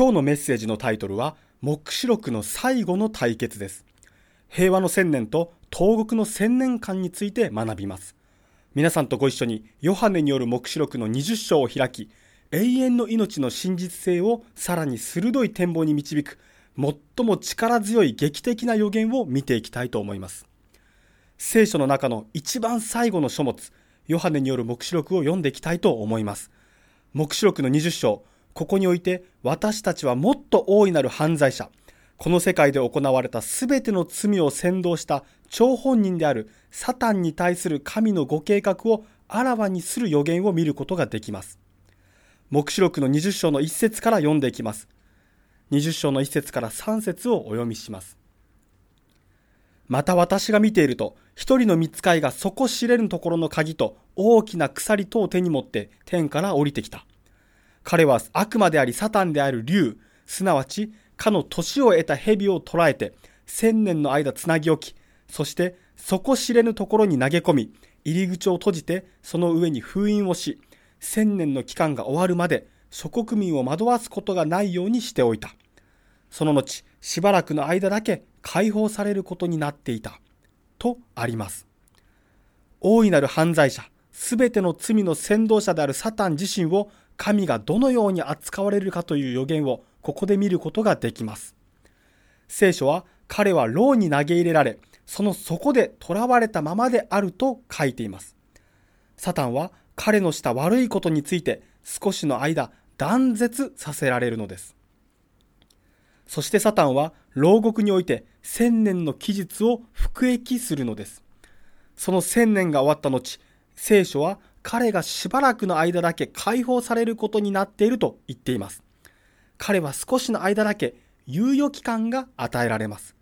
今日のメッセージのタイトルは、黙示録の最後の対決です。平和の千年と東国の千年間について学びます。皆さんとご一緒にヨハネによる黙示録の20章を開き、永遠の命の真実性をさらに鋭い展望に導く、最も力強い劇的な予言を見ていきたいと思います。聖書の中の一番最後の書物、ヨハネによる黙示録を読んでいきたいと思います。黙示録の20章、ここにおいて私たちはもっと大いなる犯罪者、この世界で行われたすべての罪を先導した張本人であるサタンに対する神のご計画をあらわにする予言を見ることができます。黙示録の20章の1節から読んでいきます。20章の1節から3節をお読みします。また私が見ていると、一人の見つかいが底知れぬところの鍵と大きな鎖とを手に持って天から降りてきた。彼は悪魔でありサタンである竜、すなわちかの年を得た蛇を捕らえて、千年の間つなぎ置き、そして底知れぬところに投げ込み、入り口を閉じてその上に封印をし、千年の期間が終わるまで諸国民を惑わすことがないようにしておいた。その後、しばらくの間だけ解放されることになっていた。とあります。大いなる犯罪者、すべての罪の先導者であるサタン自身を神がどのように扱われるかという予言をここで見ることができます。聖書は彼は牢に投げ入れられ、その底で囚われたままであると書いています。サタンは彼のした悪いことについて少しの間断絶させられるのです。そしてサタンは牢獄において千年の期日を服役するのです。その千年が終わった後、聖書は彼がしばらくの間だけ解放されることになっていると言っています。彼は少しの間だけ猶予期間が与えられます。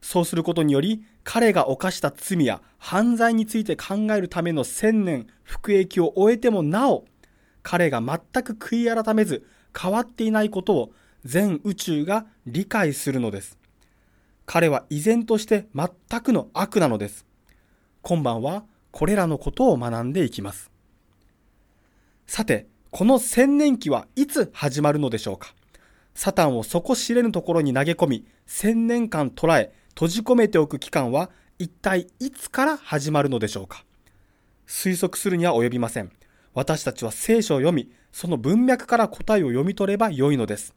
そうすることにより、彼が犯した罪や犯罪について考えるための千年服役を終えてもなお、彼が全く悔い改めず変わっていないことを全宇宙が理解するのです。彼は依然として全くの悪なのです。今晩はこれらのことを学んでいきます。さて、この千年期はいつ始まるのでしょうか？サタンを底知れぬところに投げ込み、千年間捉え、閉じ込めておく期間は一体いつから始まるのでしょうか？推測するには及びません。私たちは聖書を読み、その文脈から答えを読み取ればよいのです。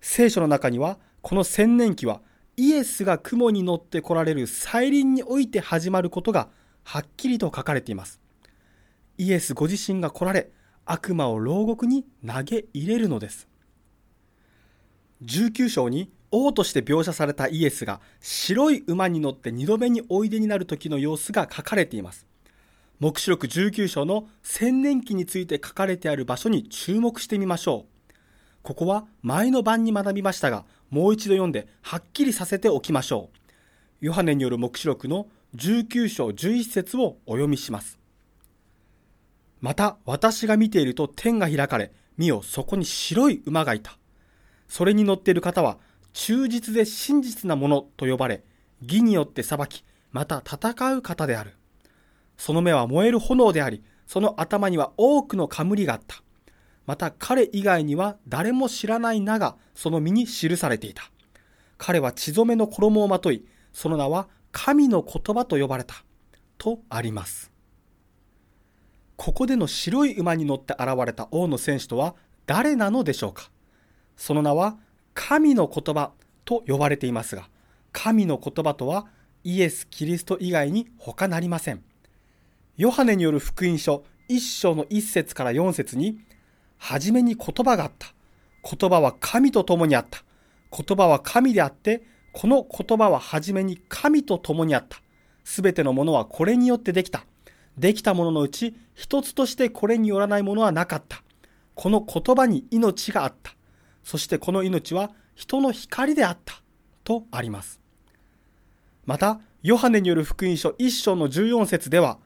聖書の中には、この千年期はイエスが雲に乗って来られる再臨において始まることがはっきりと書かれています。イエスご自身が来られ、悪魔を牢獄に投げ入れるのです。19章に王として描写されたイエスが白い馬に乗って2度目においでになる時の様子が書かれています。黙示録19章の千年期について書かれてある場所に注目してみましょう。ここは前の晩に学びましたが、もう一度読んではっきりさせておきましょう。ヨハネによる黙示録の19章11節をお読みします。また私が見ていると天が開かれ、見よそこに白い馬がいた。それに乗っている方は忠実で真実なものと呼ばれ、義によって裁き、また戦う方である。その目は燃える炎であり、その頭には多くの冠があった。また彼以外には誰も知らない名がその身に記されていた。彼は血染めの衣をまとい、その名は神の言葉と呼ばれた。とあります。ここでの白い馬に乗って現れた王の戦士とは誰なのでしょうか？その名は神の言葉と呼ばれていますが、神の言葉とはイエス・キリスト以外に他なりません。ヨハネによる福音書1章の1節から4節に、初めに言葉があった。言葉は神と共にあった。言葉は神であって、この言葉は初めに神と共にあった。すべてのものはこれによってできた。できたもののうち一つとしてこれによらないものはなかった。この言葉に命があった。そしてこの命は人の光であった。とあります。また、ヨハネによる福音書1章の14節では、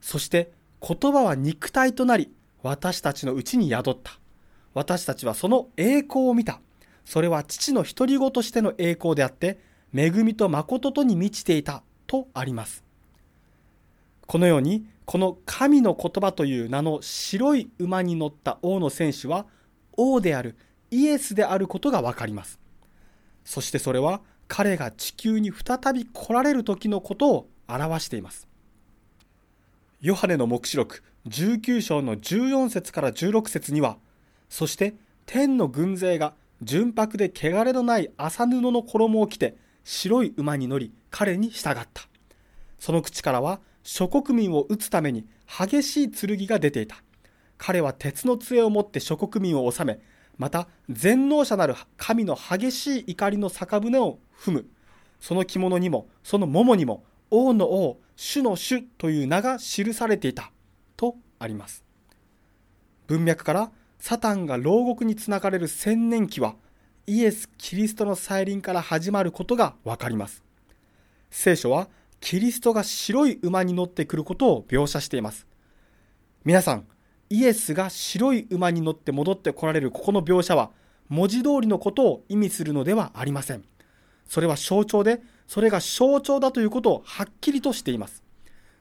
そして言葉は肉体となり、私たちのうちに宿った。私たちはその栄光を見た。それは父の独り子としての栄光であって、恵みと誠とに満ちていたとあります。このように、この神の言葉という名の白い馬に乗った王の戦士は、王であるイエスであることがわかります。そしてそれは彼が地球に再び来られる時のことを表しています。ヨハネの黙示録19章の14節から16節には、そして天の軍勢が純白で汚れのない麻布の衣を着て白い馬に乗り彼に従った。その口からは諸国民を討つために激しい剣が出ていた。彼は鉄の杖を持って諸国民を治め、また全能者なる神の激しい怒りの酒舟を踏む。その着物にも、その桃にも、王の王、主の主という名が記されていた。とあります。文脈からサタンが牢獄につながれる千年期はイエス・キリストの再臨から始まることがわかります。聖書はキリストが白い馬に乗ってくることを描写しています。皆さん、イエスが白い馬に乗って戻ってこられるここの描写は文字通りのことを意味するのではありません。それは象徴で、それが象徴だということをはっきりとしています。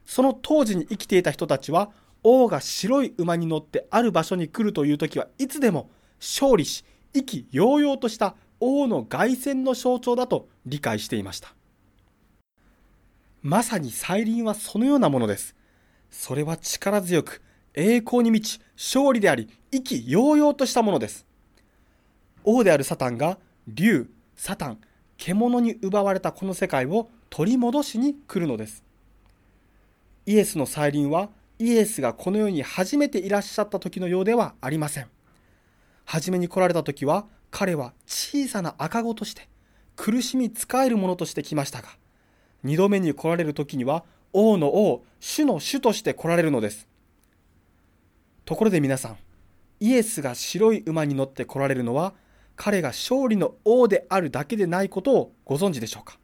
その当時に生きていた人たちは、王が白い馬に乗ってある場所に来るという時はいつでも勝利し、意気揚々とした王の凱旋の象徴だと理解していました。まさに再臨はそのようなものです。それは力強く、栄光に満ち、勝利であり、意気揚々としたものです。王であるサタンが、竜、サタン、獣に奪われたこの世界を取り戻しに来るのです。イエスの再臨は、イエスがこの世に初めていらっしゃった時のようではありません。初めに来られた時は、彼は小さな赤子として、苦しみ使えるものとして来ましたが、二度目に来られる時には、王の王、主の主として来られるのです。ところで皆さん、イエスが白い馬に乗って来られるのは、彼が勝利の王であるだけでないことをご存知でしょうか？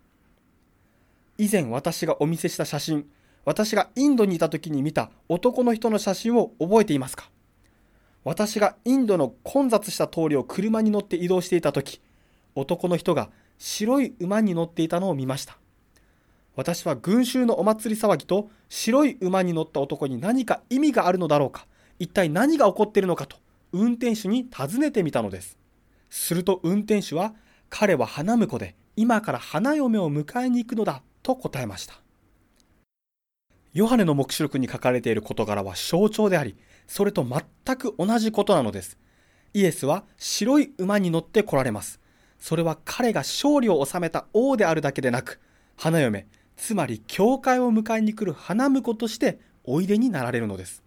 以前私がお見せした写真、私がインドにいた時に見た男の人の写真を覚えていますか？私がインドの混雑した通りを車に乗って移動していた時、男の人が白い馬に乗っていたのを見ました。私は群衆のお祭り騒ぎと白い馬に乗った男に何か意味があるのだろうか一体何が起こっているのかと運転手に尋ねてみたのです。すると運転手は、彼は花婿で今から花嫁を迎えに行くのだと答えました。ヨハネの黙示録に書かれている事柄は象徴であり、それと全く同じことなのです。イエスは白い馬に乗って来られます。それは彼が勝利を収めた王であるだけでなく、花嫁、つまり教会を迎えに来る花婿としておいでになられるのです。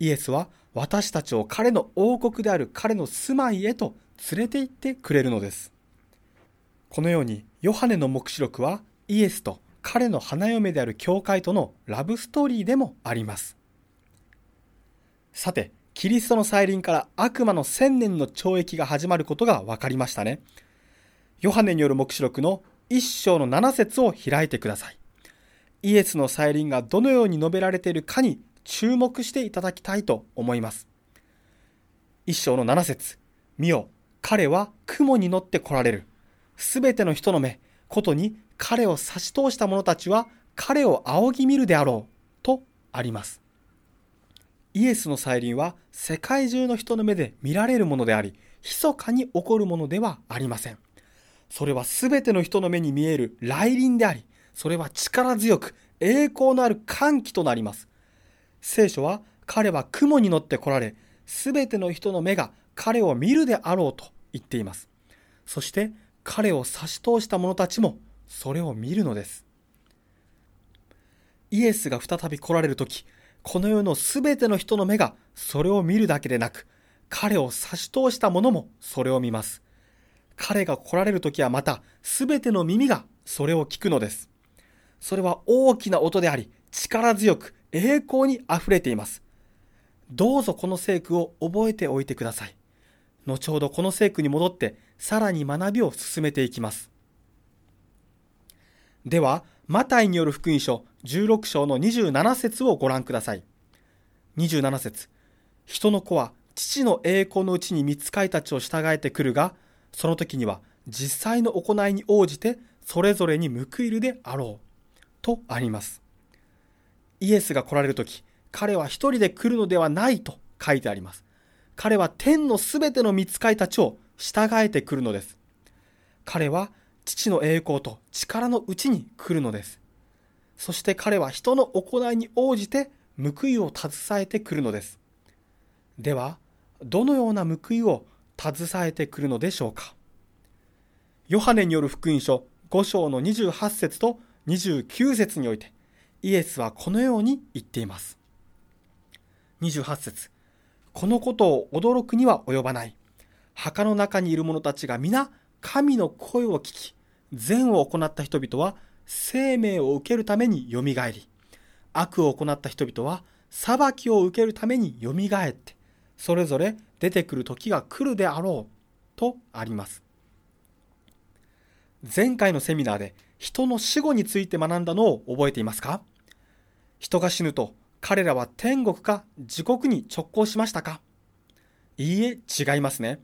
イエスは私たちを彼の王国である彼の住まいへと連れて行ってくれるのです。このようにヨハネの黙示録はイエスと彼の花嫁である教会とのラブストーリーでもあります。さて、キリストの再臨から悪魔の千年の懲役が始まることが分かりましたね。ヨハネによる黙示録の一章の七節を開いてください。イエスの再臨がどのように述べられているかに注目していただきたいと思います。一章の七節見よ、彼は雲に乗って来られる。すべての人の目、ことに彼を差し通した者たちは彼を仰ぎ見るであろう。とあります。イエスの再臨は世界中の人の目で見られるものであり、密かに起こるものではありません。それはすべての人の目に見える来臨であり、それは力強く栄光のある歓喜となります。聖書は彼は雲に乗って来られ、すべての人の目が彼を見るであろうと言っています。そして彼を差し通した者たちもそれを見るのです。イエスが再び来られるとき、この世のすべての人の目がそれを見るだけでなく、彼を差し通した者もそれを見ます。彼が来られるときはまた、すべての耳がそれを聞くのです。それは大きな音であり、力強く栄光に溢れています。どうぞこの聖句を覚えておいてください。後ほどこの聖句に戻ってさらに学びを進めていきます。では、マタイによる福音書16章の27節をご覧ください。27節人の子は父の栄光のうちに見つかいたちを従えてくるが、その時には実際の行いに応じてそれぞれに報いるであろう。とあります。イエスが来られる時、彼は一人で来るのではないと書いてあります。彼は天のすべての見つかいたちを従えてくるのです。彼は父の栄光と力のうちに来るのです。そして彼は人の行いに応じて報いを携えてくるのです。では、どのような報いを携えてくるのでしょうか。ヨハネによる福音書5章の28節と29節において、イエスはこのように言っています。28節このことを驚くには及ばない。墓の中にいる者たちが皆神の声を聞き、善を行った人々は生命を受けるためによみがえり、悪を行った人々は裁きを受けるためによみがえって、それぞれ出てくる時が来るであろうとあります。前回のセミナーで人の死後について学んだのを覚えていますか？人が死ぬと彼らは天国か地獄に直行しましたか？いいえ、違いますね。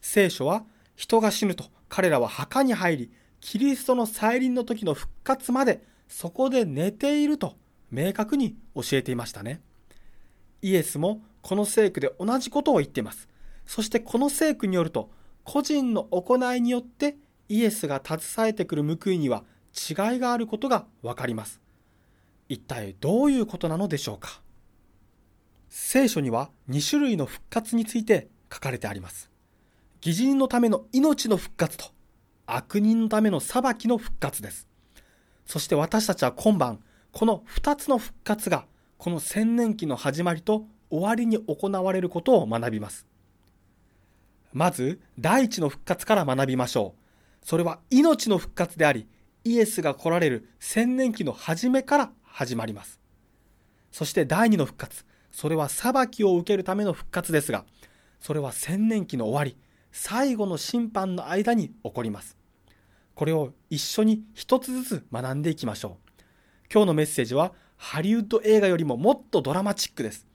聖書は人が死ぬと彼らは墓に入り、キリストの再臨の時の復活までそこで寝ていると明確に教えていましたね。イエスもこの聖句で同じことを言っています。そしてこの聖句によると、個人の行いによってイエスが携えてくる報いには違いがあることがわかります。一体どういうことなのでしょうか聖書には2種類の復活について書かれてあります。義人のための命の復活と悪人のための裁きの復活です。そして私たちは今晩、この2つの復活がこの千年期の始まりと終わりに行われることを学びます。まず、第一の復活から学びましょう。それは命の復活であり、イエスが来られる千年期の初めから始まります。そして第二の復活、それは裁きを受けるための復活ですが、それは千年期の終わり、最後の審判の間に起こります。これを一緒に一つずつ学んでいきましょう。今日のメッセージはハリウッド映画よりももっとドラマチックです。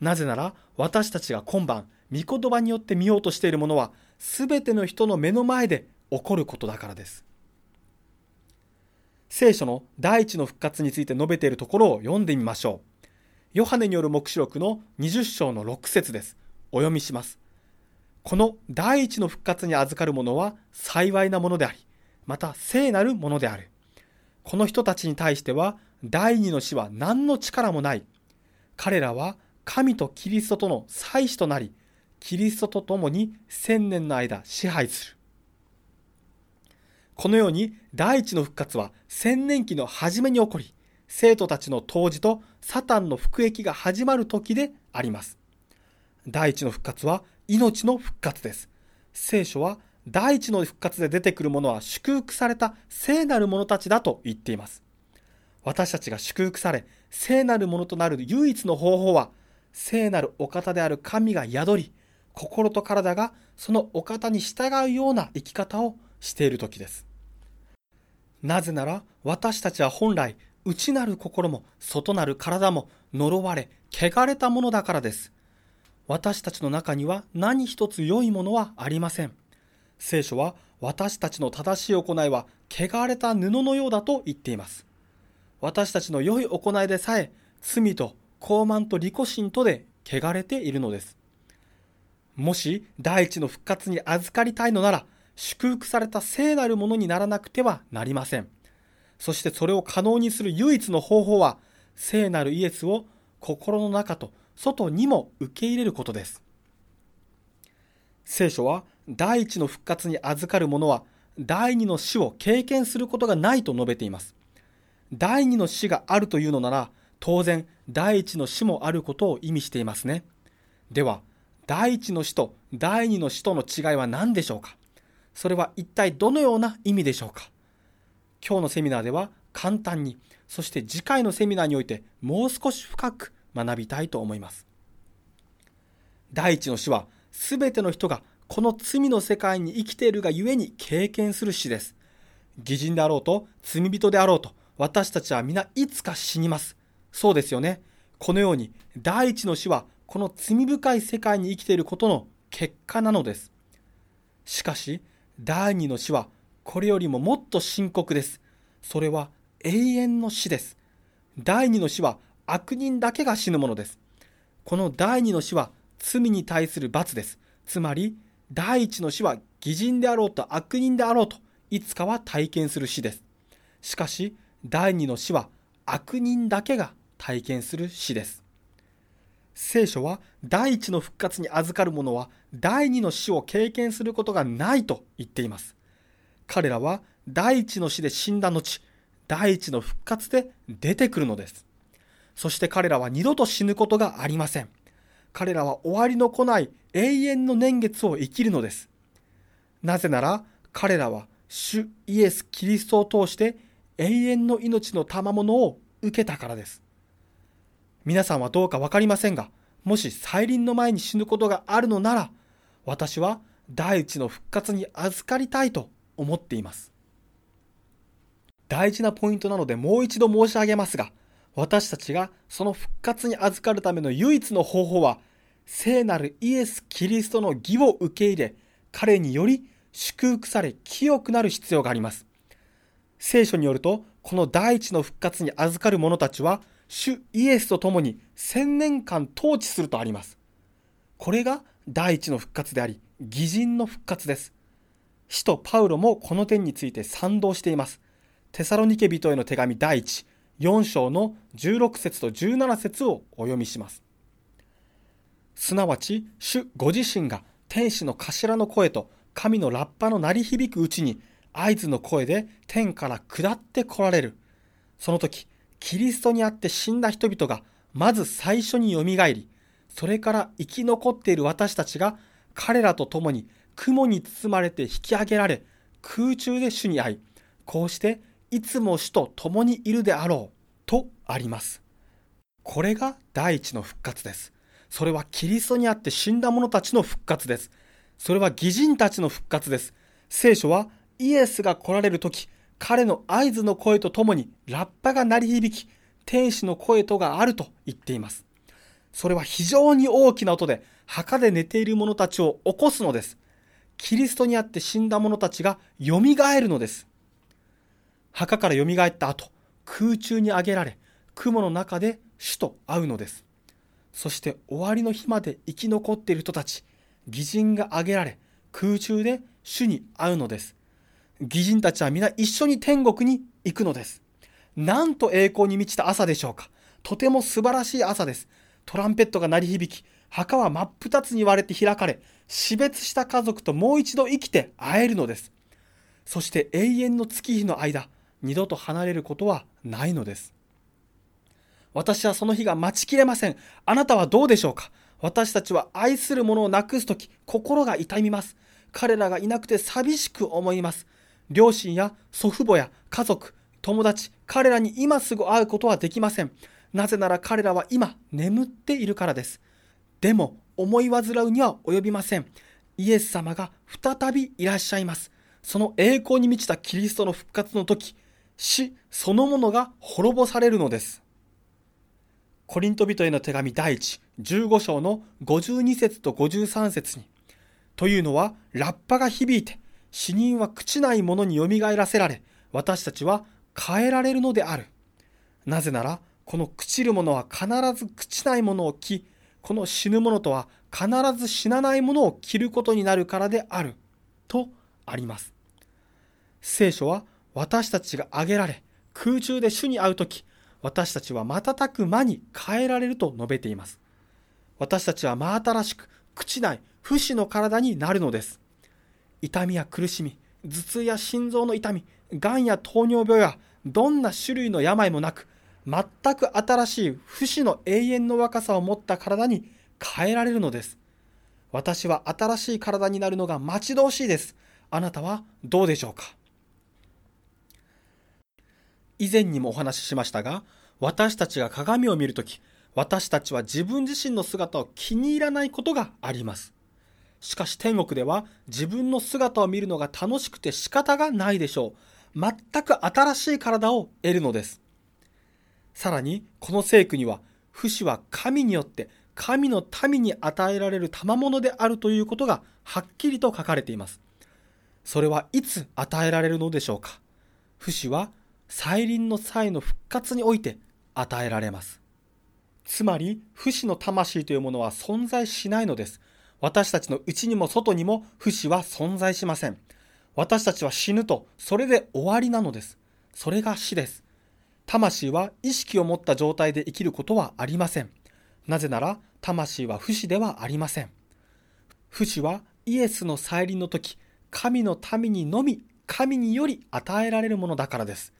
なぜなら私たちが今晩、御言葉によって見ようとしているものは、すべての人の目の前で起こることだからです。聖書の第一の復活について述べているところを読んでみましょう。ヨハネによる黙示録の20章の6節です。お読みします。この第一の復活に預かる者は幸いなものであり、また聖なるものである。この人たちに対しては第二の死は何の力もない。彼らは神とキリストとの祭司となり、キリストと共に千年の間支配する。このように第一の復活は千年期の初めに起こり、生徒たちの当時とサタンの服役が始まる時であります。第一の復活は命の復活です。聖書は第一の復活で出てくるものは祝福された聖なる者たちだと言っています。私たちが祝福され、聖なるものとなる唯一の方法は、聖なるお方である神が宿り、心と体がそのお方に従うような生き方をしている時です。なぜなら私たちは本来内なる心も外なる体も呪われ汚れたものだからです私たちの中には何一つ良いものはありません。聖書は私たちの正しい行いは汚れた布のようだと言っています。私たちの良い行いでさえ罪と傲慢と利己心とで汚れているのです。もし第一の復活に預かりたいのなら祝福された聖なるものにならなくてはなりません。そしてそれを可能にする唯一の方法は、聖なるイエスを心の中と外にも受け入れることです。聖書は、第一の復活に預かる者は、第二の死を経験することがないと述べています。第二の死があるというのなら、当然、第一の死もあることを意味していますね。では、第一の死と第二の死との違いは何でしょうか？それは一体どのような意味でしょうか？今日のセミナーでは簡単に、そして次回のセミナーにおいてもう少し深く学びたいと思います。第一の死は全ての人がこの罪の世界に生きているがゆえに経験する死です。偽人であろうと罪人であろうと私たちは皆いつか死にます。そうですよね。このように第一の死はこの罪深い世界に生きていることの結果なのです。しかし、第二の死はこれよりももっと深刻です。それは永遠の死です。第二の死は悪人だけが死ぬものです。この第二の死は罪に対する罰です。つまり、第一の死は偽人であろうと悪人であろうといつかは体験する死です。しかし第二の死は悪人だけが体験する死です。聖書は第一の復活に預かる者は第二の死を経験することがないと言っています。彼らは第一の死で死んだ後、第一の復活で出てくるのです。そして彼らは二度と死ぬことがありません。彼らは終わりの来ない永遠の年月を生きるのです。なぜなら彼らは主イエス・キリストを通して永遠の命の賜物を受けたからです。皆さんはどうかわかりませんが、もし再臨の前に死ぬことがあるのなら、私は第一の復活に預かりたいと思っています。大事なポイントなのでもう一度申し上げますが、私たちがその復活に預かるための唯一の方法は、聖なるイエス・キリストの義を受け入れ、彼により祝福され清くなる必要があります。聖書によると、この第一の復活に預かる者たちは、主イエスと共に千年間統治するとあります。これが第一の復活であり、義人の復活です。使徒パウロもこの点について賛同しています。テサロニケ人への手紙第一、4章の16節と17節をお読みします。すなわち、主ご自身が天使の頭の声と神のラッパの鳴り響くうちに合図の声で天から下って来られる。その時、キリストにあって死んだ人々がまず最初によみがえり、それから生き残っている私たちが彼らと共に雲に包まれて引き上げられ、空中で主に会い、こうしていつも主と共にいるであろう、とあります。これが第一の復活です。それはキリストにあって死んだ者たちの復活です。それは義人たちの復活です。聖書はイエスが来られる時、彼の合図の声とともにラッパが鳴り響き、天使の声とがあると言っています。それは非常に大きな音で墓で寝ている者たちを起こすのです。キリストにあって死んだ者たちが蘇るのです。墓から蘇った後、空中に上げられ、雲の中で主と会うのです。そして終わりの日まで生き残っている人たち、義人が挙げられ、空中で主に会うのです。義人たちは皆一緒に天国に行くのです。なんと栄光に満ちた朝でしょうか。とても素晴らしい朝です。トランペットが鳴り響き、墓は真っ二つに割れて開かれ、死別した家族ともう一度生きて会えるのです。そして永遠の月日の間、二度と離れることはないのです。私はその日が待ちきれません。あなたはどうでしょうか？私たちは愛する者を亡くすとき、心が痛みます。彼らがいなくて寂しく思います。両親や祖父母や家族、友達、彼らに今すぐ会うことはできません。なぜなら彼らは今眠っているからです。でも思い煩うには及びません。イエス様が再びいらっしゃいます。その栄光に満ちたキリストの復活の時、死そのものが滅ぼされるのです。コリント人への手紙第一15章の52節と53節に、というのはラッパが響いて、死人は朽ちないものによみがえらせられ、私たちは変えられるのである。なぜなら、この朽ちるものは必ず朽ちないものを着、この死ぬものとは必ず死なないものを着ることになるからである。とあります。聖書は私たちが挙げられ、空中で主に会うとき、私たちは瞬く間に変えられると述べています。私たちは真新しく、朽ちない、不死の体になるのです。痛みや苦しみ、頭痛や心臓の痛み、癌や糖尿病やどんな種類の病もなく、全く新しい不死の永遠の若さを持った体に変えられるのです。私は新しい体になるのが待ち遠しいです。あなたはどうでしょうか？以前にもお話ししましたが、私たちが鏡を見るとき、私たちは自分自身の姿を気に入らないことがあります。しかし天国では自分の姿を見るのが楽しくて仕方がないでしょう。全く新しい体を得るのです。さらに、この聖句には、不死は神によって神の民に与えられる賜物であるということがはっきりと書かれています。それはいつ与えられるのでしょうか不死は再臨の際の復活において与えられます。つまり、不死の魂というものは存在しないのです。私たちの内にも外にも不死は存在しません。私たちは死ぬと、それで終わりなのです。それが死です。魂は意識を持った状態で生きることはありません。なぜなら、魂は不死ではありません。不死はイエスの再臨の時、神の民にのみ、神により与えられるものだからです。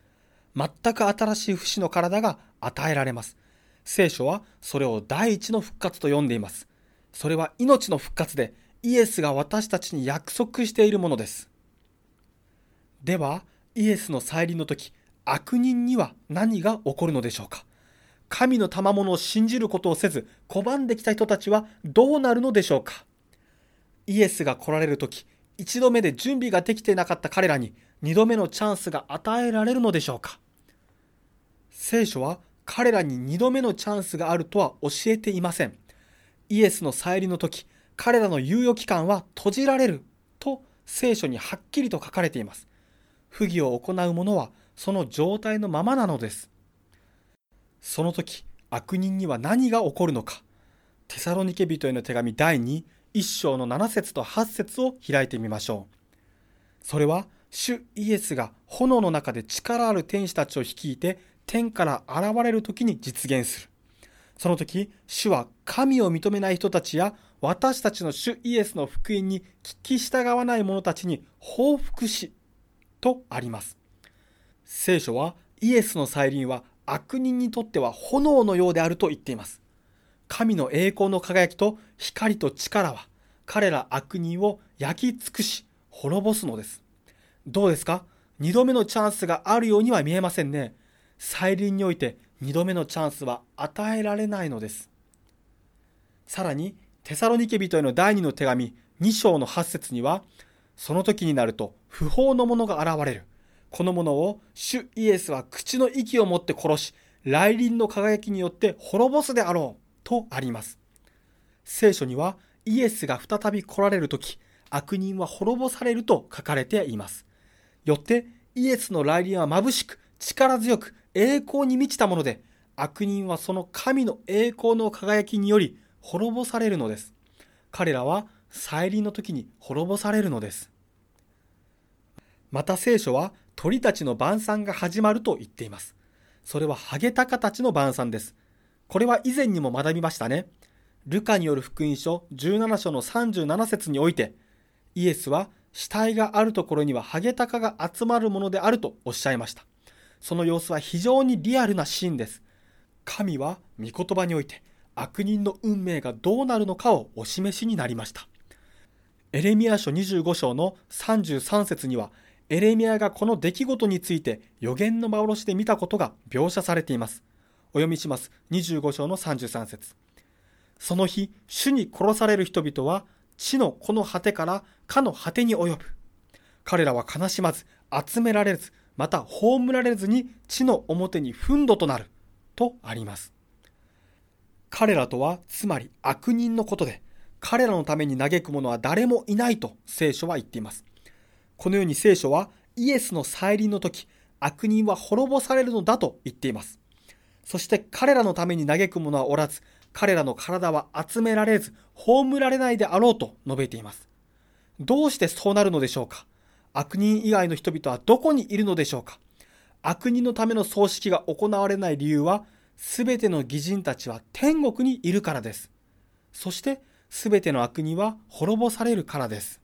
全く新しい不死の体が与えられます。聖書はそれを第一の復活と呼んでいます。それは命の復活でイエスが私たちに約束しているものです。では、イエスの再臨の時、悪人には何が起こるのでしょうか？神の賜物を信じることをせず拒んできた人たちはどうなるのでしょうか？イエスが来られる時一度目で準備ができていなかった彼らに二度目のチャンスが与えられるのでしょうか？聖書は彼らに二度目のチャンスがあるとは教えていません。イエスの再臨の時、彼らの猶予期間は閉じられると聖書にはっきりと書かれています。不義を行う者はその状態のままなのです。その時、悪人には何が起こるのか。テサロニケ人への手紙第2、1章の7節と8節を開いてみましょう。それは、主イエスが炎の中で力ある天使たちを率いて天から現れる時に実現する。その時、主は神を認めない人たちや私たちの主イエスの福音に聞き従わない者たちに報復し、とあります。聖書はイエスの再臨は悪人にとっては炎のようであると言っています。神の栄光の輝きと光と力は彼ら悪人を焼き尽くし滅ぼすのです。どうですか？二度目のチャンスがあるようには見えませんね。再臨において二度目のチャンスは与えられないのです。さらに、テサロニケ人への第二の手紙2章の8節には、その時になると不法の者が現れる。この者を主イエスは口の息を持って殺し、来臨の輝きによって滅ぼすであろう。とあります。聖書にはイエスが再び来られる時、悪人は滅ぼされると書かれています。よってイエスの来臨は眩しく力強く栄光に満ちたもので、悪人はその神の栄光の輝きにより滅ぼされるのです。彼らは再臨の時に滅ぼされるのです。また聖書は鳥たちの晩餐が始まると言っています。それはハゲタカたちの晩餐です。これは以前にも学びましたね。ルカによる福音書17章の37節において、イエスは死体があるところにはハゲタカが集まるものであるとおっしゃいました。その様子は非常にリアルなシーンです。神は御言葉において悪人の運命がどうなるのかをお示しになりました。エレミア書25章の33節には、エレミアがこの出来事について予言の幻で見たことが描写されています。お読みします。25章の33節その日、主に殺される人々は、地のこの果てからかの果てに及ぶ。彼らは悲しまず、集められず、また葬られずに地の表に憤怒となるとあります。彼らとはつまり悪人のことで、彼らのために嘆く者は誰もいないと聖書は言っています。このように聖書はイエスの再臨の時、悪人は滅ぼされるのだと言っています。そして彼らのために嘆く者はおらず、彼らの体は集められず、葬られないであろうと述べています。どうしてそうなるのでしょうか？悪人以外の人々はどこにいるのでしょうか？悪人のための葬式が行われない理由は、すべての義人たちは天国にいるからです。そして、すべての悪人は滅ぼされるからです。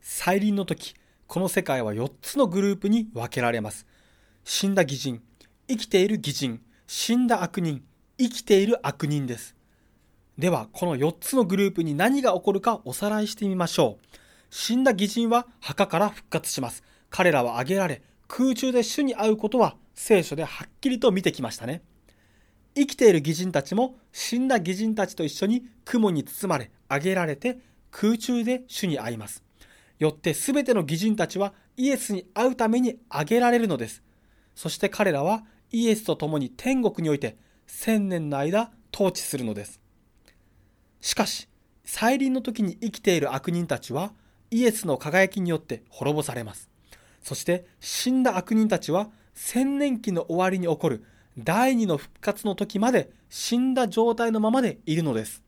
再臨の時、この世界は4つのグループに分けられます。死んだ義人、生きている義人、死んだ悪人、生きている悪人です。では、この4つのグループに何が起こるかおさらいしてみましょう。死んだ義人は墓から復活します。彼らは挙げられ、空中で主に会うことは聖書ではっきりと見てきましたね。生きている義人たちも死んだ義人たちと一緒に雲に包まれ、挙げられて空中で主に会います。よって全ての義人たちはイエスに会うために挙げられるのです。そして彼らはイエスと共に天国において千年の間統治するのです。しかし、再臨の時に生きている悪人たちはイエスの輝きによって滅ぼされます。そして死んだ悪人たちは千年期の終わりに起こる第二の復活の時まで死んだ状態のままでいるのです。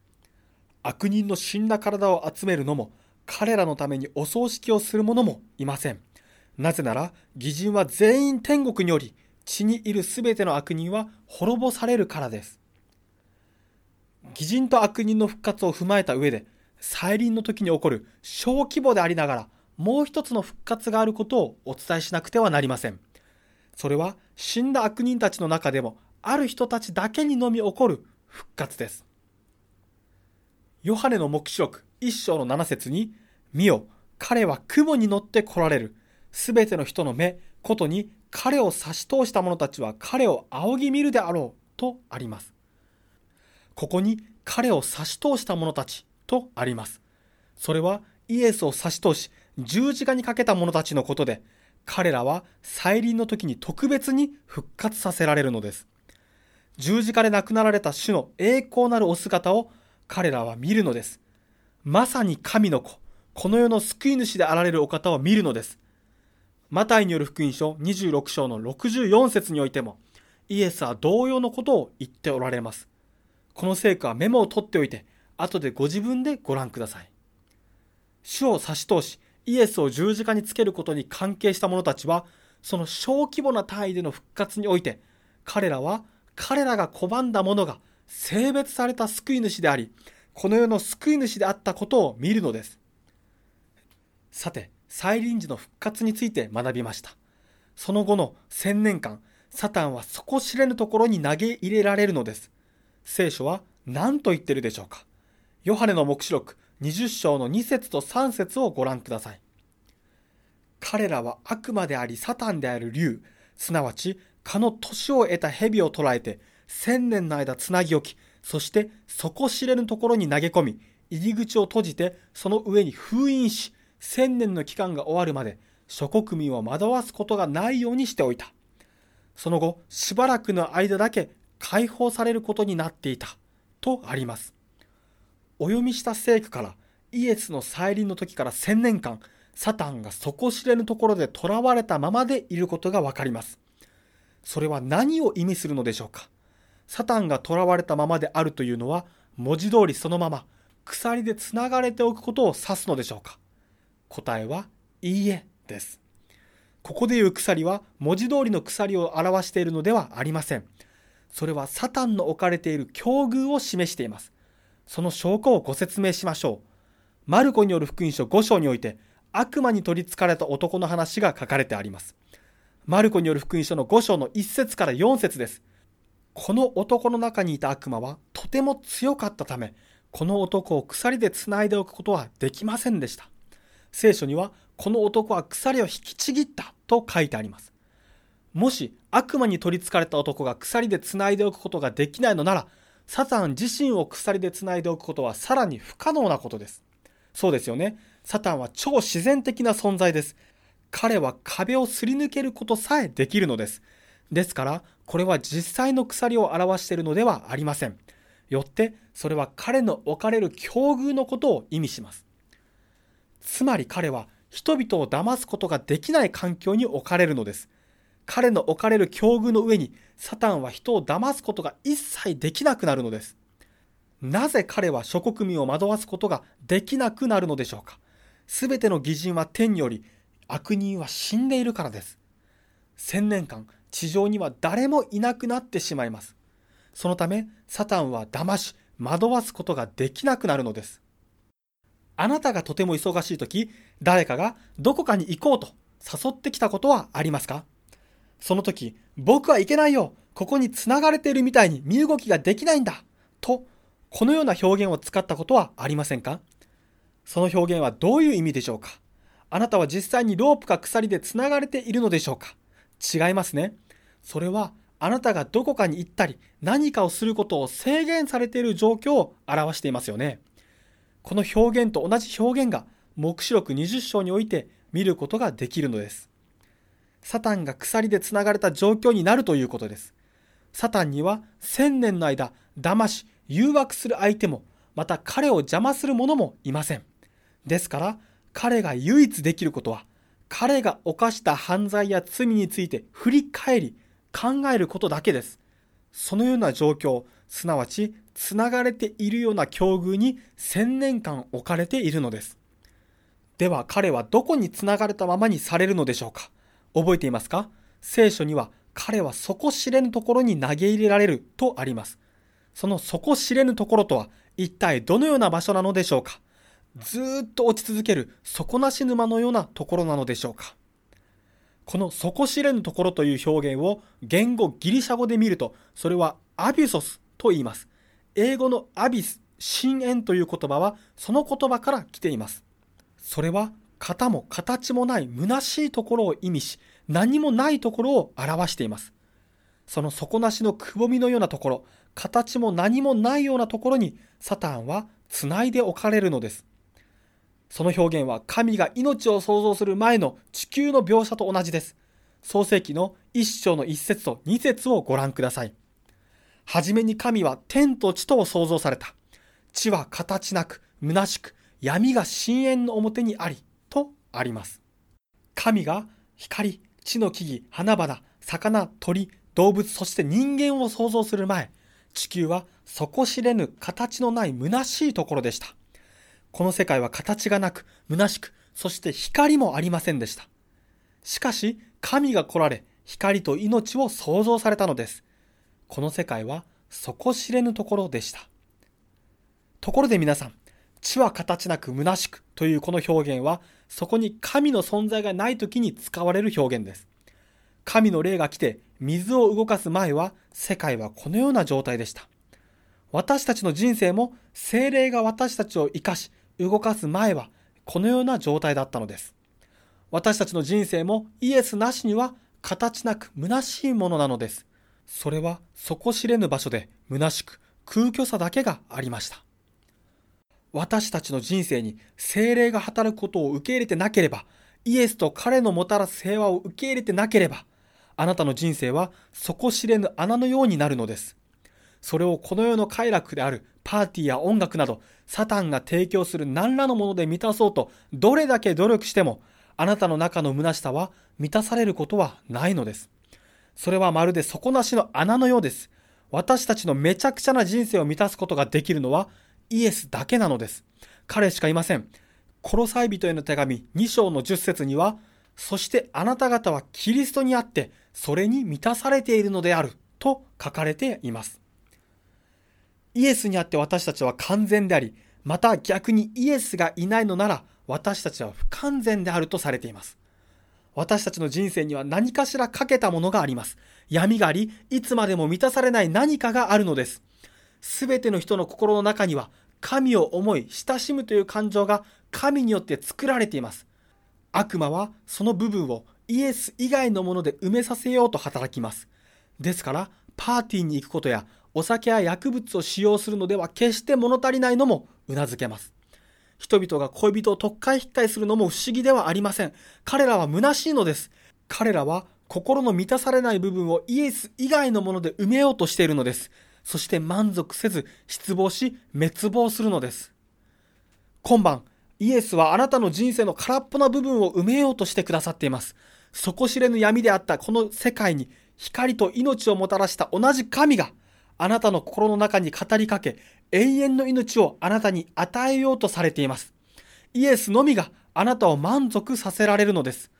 悪人の死んだ体を集めるのも、彼らのためにお葬式をする者もいません。なぜなら、義人は全員天国により、地にいるすべての悪人は滅ぼされるからです。義人と悪人の復活を踏まえた上で、再臨の時に起こる小規模でありながら、もう一つの復活があることをお伝えしなくてはなりません。それは死んだ悪人たちの中でもある人たちだけにのみ起こる復活です。ヨハネの目視録一章の七節に、見よ、彼は雲に乗って来られる。すべての人の目、ことに彼を差し通した者たちは彼を仰ぎ見るであろうとあります。ここに彼を差し通した者たちとあります。それはイエスを差し通し十字架にかけた者たちのことで、彼らは再臨の時に特別に復活させられるのです。十字架で亡くなられた主の栄光なるお姿を彼らは見るのです。まさに神の子、この世の救い主であられるお方を見るのです。マタイによる福音書26章の64節においても、イエスは同様のことを言っておられます。この聖句はメモを取っておいて、後でご自分でご覧ください。主を差し通し、イエスを十字架につけることに関係した者たちは、その小規模な単位での復活において、彼らは彼らが拒んだ者が性別された救い主であり、この世の救い主であったことを見るのです。さて、再臨時の復活について学びました。その後の千年間、サタンは底知れぬところに投げ入れられるのです。聖書は何と言ってるでしょうかヨハネの目視録20章の2節と3節をご覧ください。彼らは悪魔でありサタンである竜、すなわち蚊の年を得た蛇を捕らえて、千年の間つなぎ置き、そして底知れぬところに投げ込み、入り口を閉じて、その上に封印し、千年の期間が終わるまで、諸国民を惑わすことがないようにしておいた。その後、しばらくの間だけ解放されることになっていた。とあります。お読みした聖句からイエスの再臨の時から千年間、サタンが底知れぬところで囚われたままでいることがわかります。それは何を意味するのでしょうか？サタンが囚われたままであるというのは、文字通りそのまま鎖でつながれておくことを指すのでしょうか？答えは、いいえです。ここで言う鎖は文字通りの鎖を表しているのではありません。それはサタンの置かれている境遇を示しています。その証拠をご説明しましょう。マルコによる福音書5章において、悪魔に取り憑かれた男の話が書かれてあります。マルコによる福音書の5章の1節から4節です。この男の中にいた悪魔はとても強かったため、この男を鎖でつないでおくことはできませんでした。聖書には、この男は鎖を引きちぎったと書いてあります。もし悪魔に取り憑かれた男が鎖でつないでおくことができないのなら、サタン自身を鎖でつないでおくことはさらに不可能なことです。そうですよね。サタンは超自然的な存在です。彼は壁をすり抜けることさえできるのです。ですから、これは実際の鎖を表しているのではありません。よって、それは彼の置かれる境遇のことを意味します。つまり彼は人々を騙すことができない環境に置かれるのです。彼の置かれる境遇の上にサタンは人を騙すことが一切できなくなるのです。なぜ彼は諸国民を惑わすことができなくなるのでしょうかすべての義人は天により悪人は死んでいるからです。千年間地上には誰もいなくなってしまいます。そのためサタンは騙し惑わすことができなくなるのです。あなたがとても忙しい時、誰かがどこかに行こうと誘ってきたことはありますか？その時、僕はいけないよここに繋がれているみたいに身動きができないんだと、このような表現を使ったことはありませんか？その表現はどういう意味でしょうか？あなたは実際にロープか鎖で繋がれているのでしょうか？違いますね。それはあなたがどこかに行ったり何かをすることを制限されている状況を表していますよね。この表現と同じ表現が目視録20章において見ることができるのです。サタンが鎖でつながれた状況になるということです。サタンには千年の間、騙し、誘惑する相手も、また彼を邪魔する者もいません。ですから、彼が唯一できることは、彼が犯した犯罪や罪について振り返り、考えることだけです。そのような状況、すなわち、つながれているような境遇に千年間置かれているのです。では彼はどこにつながれたままにされるのでしょうか覚えていますか？聖書には彼は底知れぬところに投げ入れられるとあります。その底知れぬところとは一体どのような場所なのでしょうか？ずっと落ち続ける底なし沼のようなところなのでしょうか？この底知れぬところという表現を言語ギリシャ語で見るとそれはアビソスと言います。英語のアビス、深淵という言葉はその言葉から来ています。それは型も形もない虚しいところを意味し、何もないところを表しています。その底なしのくぼみのようなところ、形も何もないようなところにサタンは繋いで置かれるのです。その表現は神が命を創造する前の地球の描写と同じです。創世記の一章の一節と二節をご覧ください。はじめに神は天と地とを創造された。地は形なく、虚しく、闇が深淵の表にあり、あります。神が光、地の木々、花々、魚、鳥、動物、そして人間を創造する前、地球は底知れぬ形のない虚しいところでした。この世界は形がなく、虚しく、そして光もありませんでした。しかし、神が来られ、光と命を創造されたのです。この世界は底知れぬところでした。ところで皆さん、地は形なく虚しくというこの表現は、そこに神の存在がない時に使われる表現です。神の霊が来て水を動かす前は世界はこのような状態でした。私たちの人生も精霊が私たちを生かし動かす前はこのような状態だったのです。私たちの人生もイエスなしには形なく虚しいものなのです。それは底知れぬ場所で虚しく空虚さだけがありました。私たちの人生に精霊が働くことを受け入れてなければ、イエスと彼のもたらす平和を受け入れてなければ、あなたの人生は底知れぬ穴のようになるのです。それをこの世の快楽であるパーティーや音楽など、サタンが提供する何らのもので満たそうと、どれだけ努力しても、あなたの中の虚しさは満たされることはないのです。それはまるで底なしの穴のようです。私たちのめちゃくちゃな人生を満たすことができるのは、イエスだけなのです。彼しかいません。コロサイ人への手紙2章の10節には、そしてあなた方はキリストにあって、それに満たされているのである、と書かれています。イエスにあって私たちは完全であり、また逆にイエスがいないのなら、私たちは不完全であるとされています。私たちの人生には何かしら欠けたものがあります。闇があり、いつまでも満たされない何かがあるのです。すべての人の心の中には神を思い親しむという感情が神によって作られています。悪魔はその部分をイエス以外のもので埋めさせようと働きます。ですから、パーティーに行くことやお酒や薬物を使用するのでは決して物足りないのも頷けます。人々が恋人を特会引っかえするのも不思議ではありません。彼らは虚しいのです。彼らは心の満たされない部分をイエス以外のもので埋めようとしているのです。そして満足せず失望し滅亡するのです。今晩、イエスはあなたの人生の空っぽな部分を埋めようとしてくださっています。底知れぬ闇であったこの世界に光と命をもたらした同じ神があなたの心の中に語りかけ永遠の命をあなたに与えようとされています。イエスのみがあなたを満足させられるのです。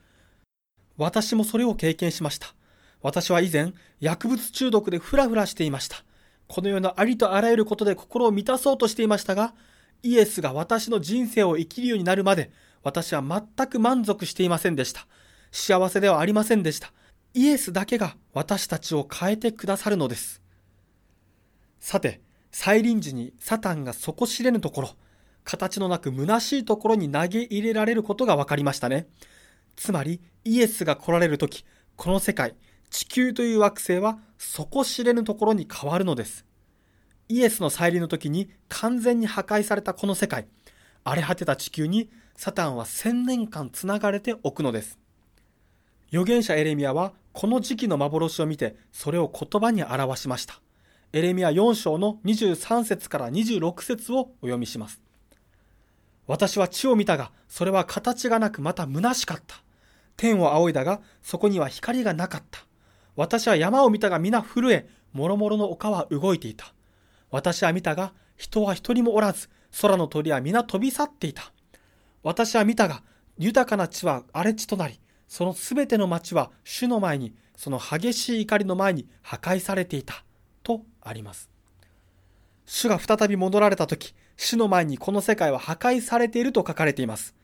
私もそれを経験しました。私は以前薬物中毒でフラフラしていました。この世のありとあらゆることで心を満たそうとしていましたが、イエスが私の人生を生きるようになるまで、私は全く満足していませんでした。幸せではありませんでした。イエスだけが私たちを変えてくださるのです。さて、再臨時にサタンが底知れぬところ、形のなく虚しいところに投げ入れられることが分かりましたね。つまり、イエスが来られるとき、この世界、地球という惑星は底知れぬところに変わるのです。イエスの再臨の時に完全に破壊されたこの世界、荒れ果てた地球にサタンは千年間つながれておくのです。預言者エレミアはこの時期の幻を見てそれを言葉に表しました。エレミア4章の23節から26節をお読みします。私は地を見たが、それは形がなくまた虚しかった。天を仰いだが、そこには光がなかった。私は山を見たが皆震え、もろもろの丘は動いていた。私は見たが、人は一人もおらず、空の鳥は皆飛び去っていた。私は見たが、豊かな地は荒れ地となり、そのすべての町は主の前に、その激しい怒りの前に破壊されていた。とあります。主が再び戻られた時、主の前にこの世界は破壊されていると書かれています。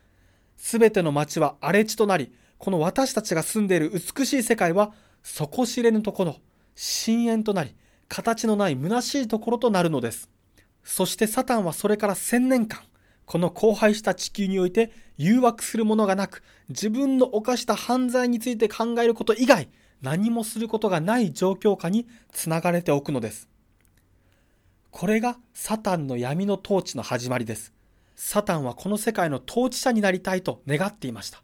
すべての町は荒れ地となり、この私たちが住んでいる美しい世界は底知れぬところ、深淵となり、形のない虚しいところとなるのです。そしてサタンはそれから千年間、この荒廃した地球において誘惑するものがなく、自分の犯した犯罪について考えること以外、何もすることがない状況下につながれておくのです。これがサタンの闇の統治の始まりです。サタンはこの世界の統治者になりたいと願っていました。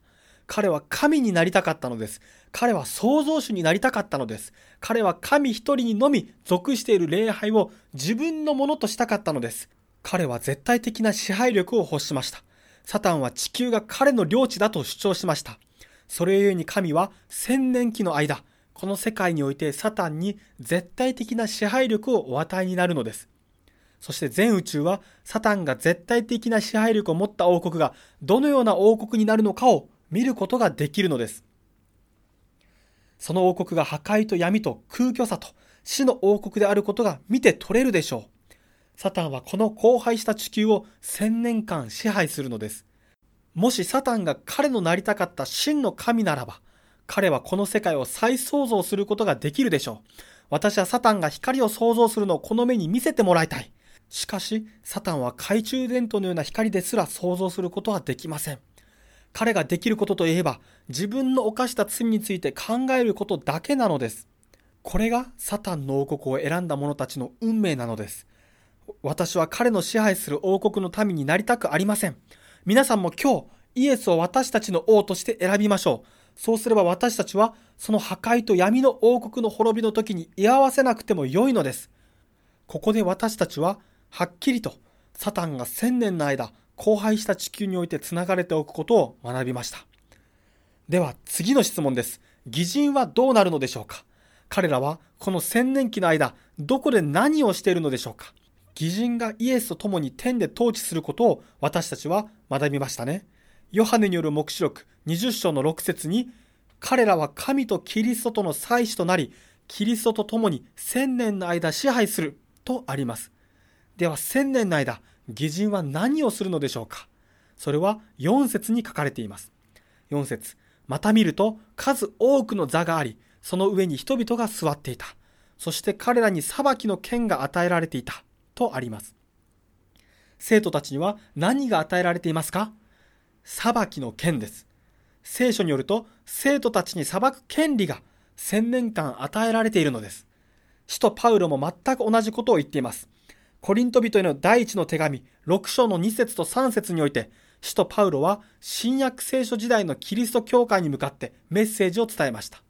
彼は神になりたかったのです。彼は創造主になりたかったのです。彼は神一人にのみ属している礼拝を自分のものとしたかったのです。彼は絶対的な支配力を欲しました。サタンは地球が彼の領地だと主張しました。それゆえに神は千年期の間、この世界においてサタンに絶対的な支配力をお与えになるのです。そして全宇宙はサタンが絶対的な支配力を持った王国がどのような王国になるのかを見ることができるのです。その王国が破壊と闇と空虚さと死の王国であることが見て取れるでしょう。サタンはこの荒廃した地球を千年間支配するのです。もしサタンが彼のなりたかった真の神ならば、彼はこの世界を再創造することができるでしょう。私はサタンが光を創造するのをこの目に見せてもらいたい。しかし、サタンは懐中電灯のような光ですら創造することはできません。彼ができることといえば、自分の犯した罪について考えることだけなのです。これがサタンの王国を選んだ者たちの運命なのです。私は彼の支配する王国の民になりたくありません。皆さんも今日、イエスを私たちの王として選びましょう。そうすれば私たちは、その破壊と闇の王国の滅びの時に居合わせなくても良いのです。ここで私たちは、はっきりと、サタンが千年の間、荒廃した地球において繋がれておくことを学びました。では次の質問です。偽人はどうなるのでしょうか？彼らはこの千年期の間、どこで何をしているのでしょうか？偽人がイエスと共に天で統治することを私たちは学びましたね。ヨハネによる目視録20章の6節に、彼らは神とキリストとの祭司となり、キリストと共に千年の間支配するとあります。では千年の間、義人は何をするのでしょうか？それは4節に書かれています。4節また見ると数多くの座があり、その上に人々が座っていた。そして彼らに裁きの権が与えられていた。とあります。生徒たちには何が与えられていますか？裁きの権です。聖書によると、生徒たちに裁く権利が千年間与えられているのです。使徒パウロも全く同じことを言っています。コリント人への第一の手紙、6章の2節と3節において、使徒パウロは新約聖書時代のキリスト教会に向かってメッセージを伝えました。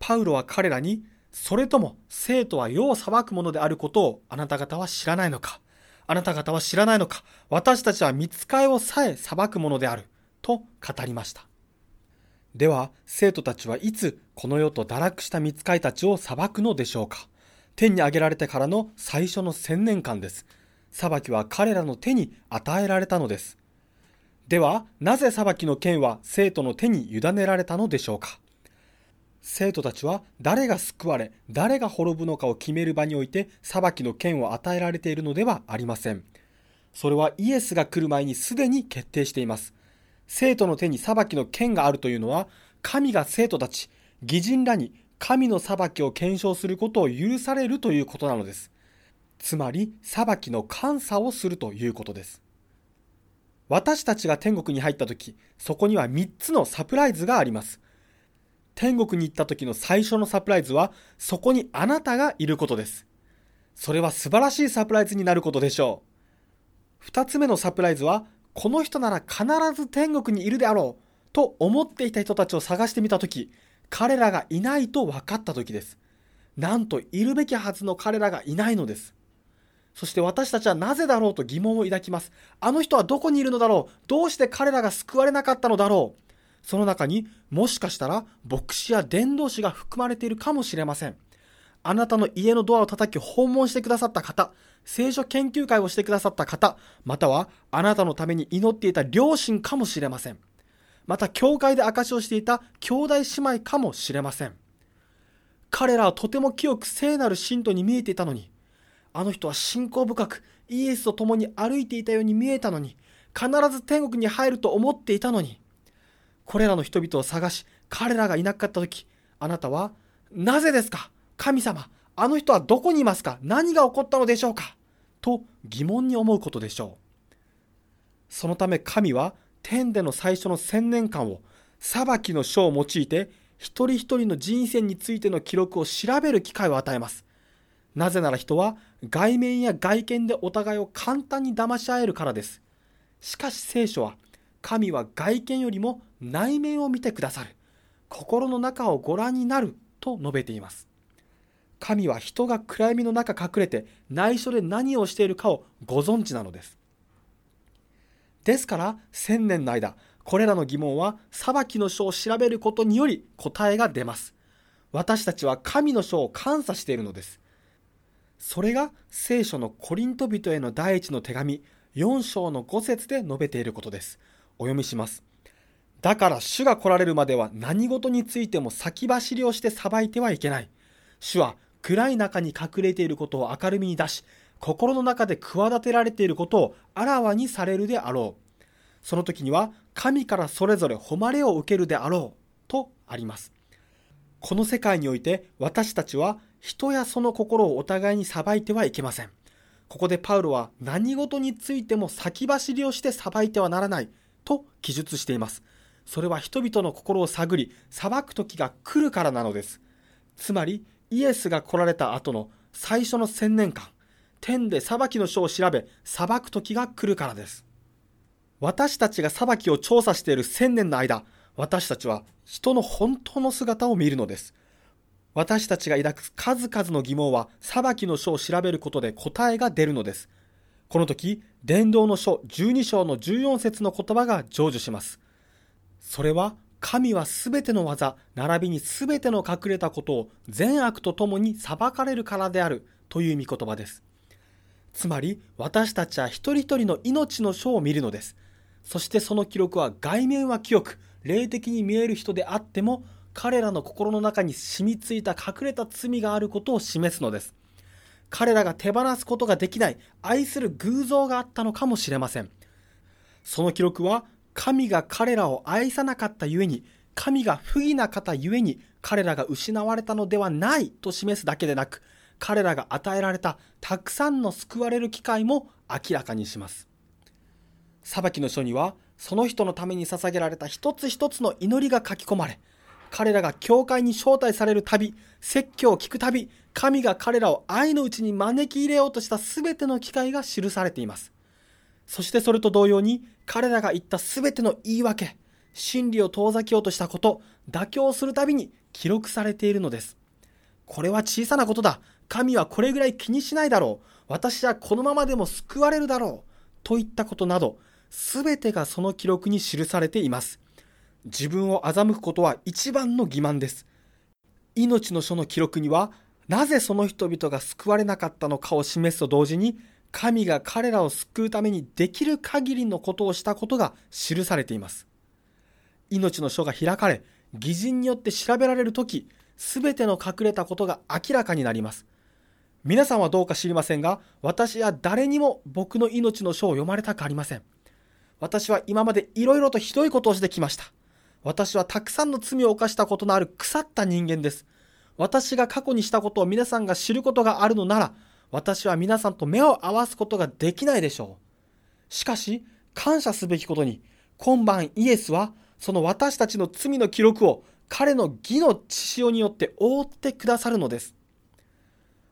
パウロは彼らに、それとも生徒は世を裁くものであることをあなた方は知らないのかあなた方は知らないのか私たちは見つかいをさえ裁くものである。と語りました。では、生徒たちはいつこの世と堕落した見つかいたちを裁くのでしょうか？天に上げられてからの最初の千年間です。裁きは彼らの手に与えられたのです。では、なぜ裁きの権は生徒の手に委ねられたのでしょうか生徒たちは誰が救われ、誰が滅ぶのかを決める場において裁きの権を与えられているのではありません。それはイエスが来る前にすでに決定しています。生徒の手に裁きの権があるというのは、神が生徒たち、義人らに神の裁きを検証することを許されるということなのです。つまり、裁きの監査をするということです。私たちが天国に入った時、そこには3つのサプライズがあります。天国に行った時の最初のサプライズは、そこにあなたがいることです。それは素晴らしいサプライズになることでしょう。2つ目のサプライズは、この人なら必ず天国にいるであろうと思っていた人たちを探してみた時、彼らがいないと分かった時です。なんといるべきはずの彼らがいないのです。そして私たちはなぜだろうと疑問を抱きます。あの人はどこにいるのだろうどうして彼らが救われなかったのだろうその中にもしかしたら牧師や伝道師が含まれているかもしれません。あなたの家のドアを叩き訪問してくださった方、聖書研究会をしてくださった方、またはあなたのために祈っていた両親かもしれません。また、教会で証しをしていた兄弟姉妹かもしれません。彼らはとても清く聖なる信徒に見えていたのに、あの人は信仰深くイエスと共に歩いていたように見えたのに、必ず天国に入ると思っていたのに、これらの人々を探し、彼らがいなかった時、あなたは、なぜですか？神様、あの人はどこにいますか？何が起こったのでしょうか？と疑問に思うことでしょう。そのため神は天での最初の千年間を裁きの書を用いて一人一人の人生についての記録を調べる機会を与えます。なぜなら人は外面や外見でお互いを簡単に騙し合えるからです。しかし聖書は神は外見よりも内面を見てくださる。心の中をご覧になると述べています。神は人が暗闇の中隠れて内緒で何をしているかをご存知なのです。ですから千年の間これらの疑問は裁きの書を調べることにより答えが出ます。私たちは神の書を監査しているのです。それが聖書のコリント人への第一の手紙4章の5節で述べていることです。お読みします。だから主が来られるまでは何事についても先走りをして裁いてはいけない。主は暗い中に隠れていることを明るみに出し、心の中で企てられていることをあらわにされるであろう。その時には神からそれぞれ誉れを受けるであろうとあります。この世界において私たちは人やその心をお互いに裁いてはいけません。ここでパウロは何事についても先走りをして裁いてはならないと記述しています。それは人々の心を探り裁く時が来るからなのです。つまりイエスが来られた後の最初の千年間、天で裁きの書を調べ裁く時が来るからです。私たちが裁きを調査している千年の間、私たちは人の本当の姿を見るのです。私たちが抱く数々の疑問は裁きの書を調べることで答えが出るのです。この時、伝道の書12章の14節の言葉が成就します。それは、神はすべての技、並びにすべての隠れたことを善悪とともに裁かれるからであるという御言葉です。つまり、私たちは一人一人の命の書を見るのです。そしてその記録は外面は清く、霊的に見える人であっても、彼らの心の中に染みついた隠れた罪があることを示すのです。彼らが手放すことができない愛する偶像があったのかもしれません。その記録は神が彼らを愛さなかったゆえに、神が不義な方ゆえに彼らが失われたのではないと示すだけでなく、彼らが与えられたたくさんの救われる機会も明らかにします。裁きの書には、その人のために捧げられた一つ一つの祈りが書き込まれ、彼らが教会に招待されるたび、説教を聞くたび、神が彼らを愛のうちに招き入れようとした全ての機会が記されています。そしてそれと同様に、彼らが言った全ての言い訳、真理を遠ざけようとしたこと、妥協するたびに記録されているのです。これは小さなことだ。神はこれぐらい気にしないだろう。私はこのままでも救われるだろう。といったことなど、すべてがその記録に記されています。自分を欺くことは一番の欺瞞です。命の書の記録には、なぜその人々が救われなかったのかを示すと同時に、神が彼らを救うためにできる限りのことをしたことが記されています。命の書が開かれ、偽人によって調べられるとき、すべての隠れたことが明らかになります。皆さんはどうか知りませんが、私は誰にも僕の命の書を読まれたくありません。私は今までいろいろとひどいことをしてきました。私はたくさんの罪を犯したことのある腐った人間です。私が過去にしたことを皆さんが知ることがあるのなら、私は皆さんと目を合わすことができないでしょう。しかし、感謝すべきことに、今晩イエスは、その私たちの罪の記録を彼の義の血潮によって覆ってくださるのです。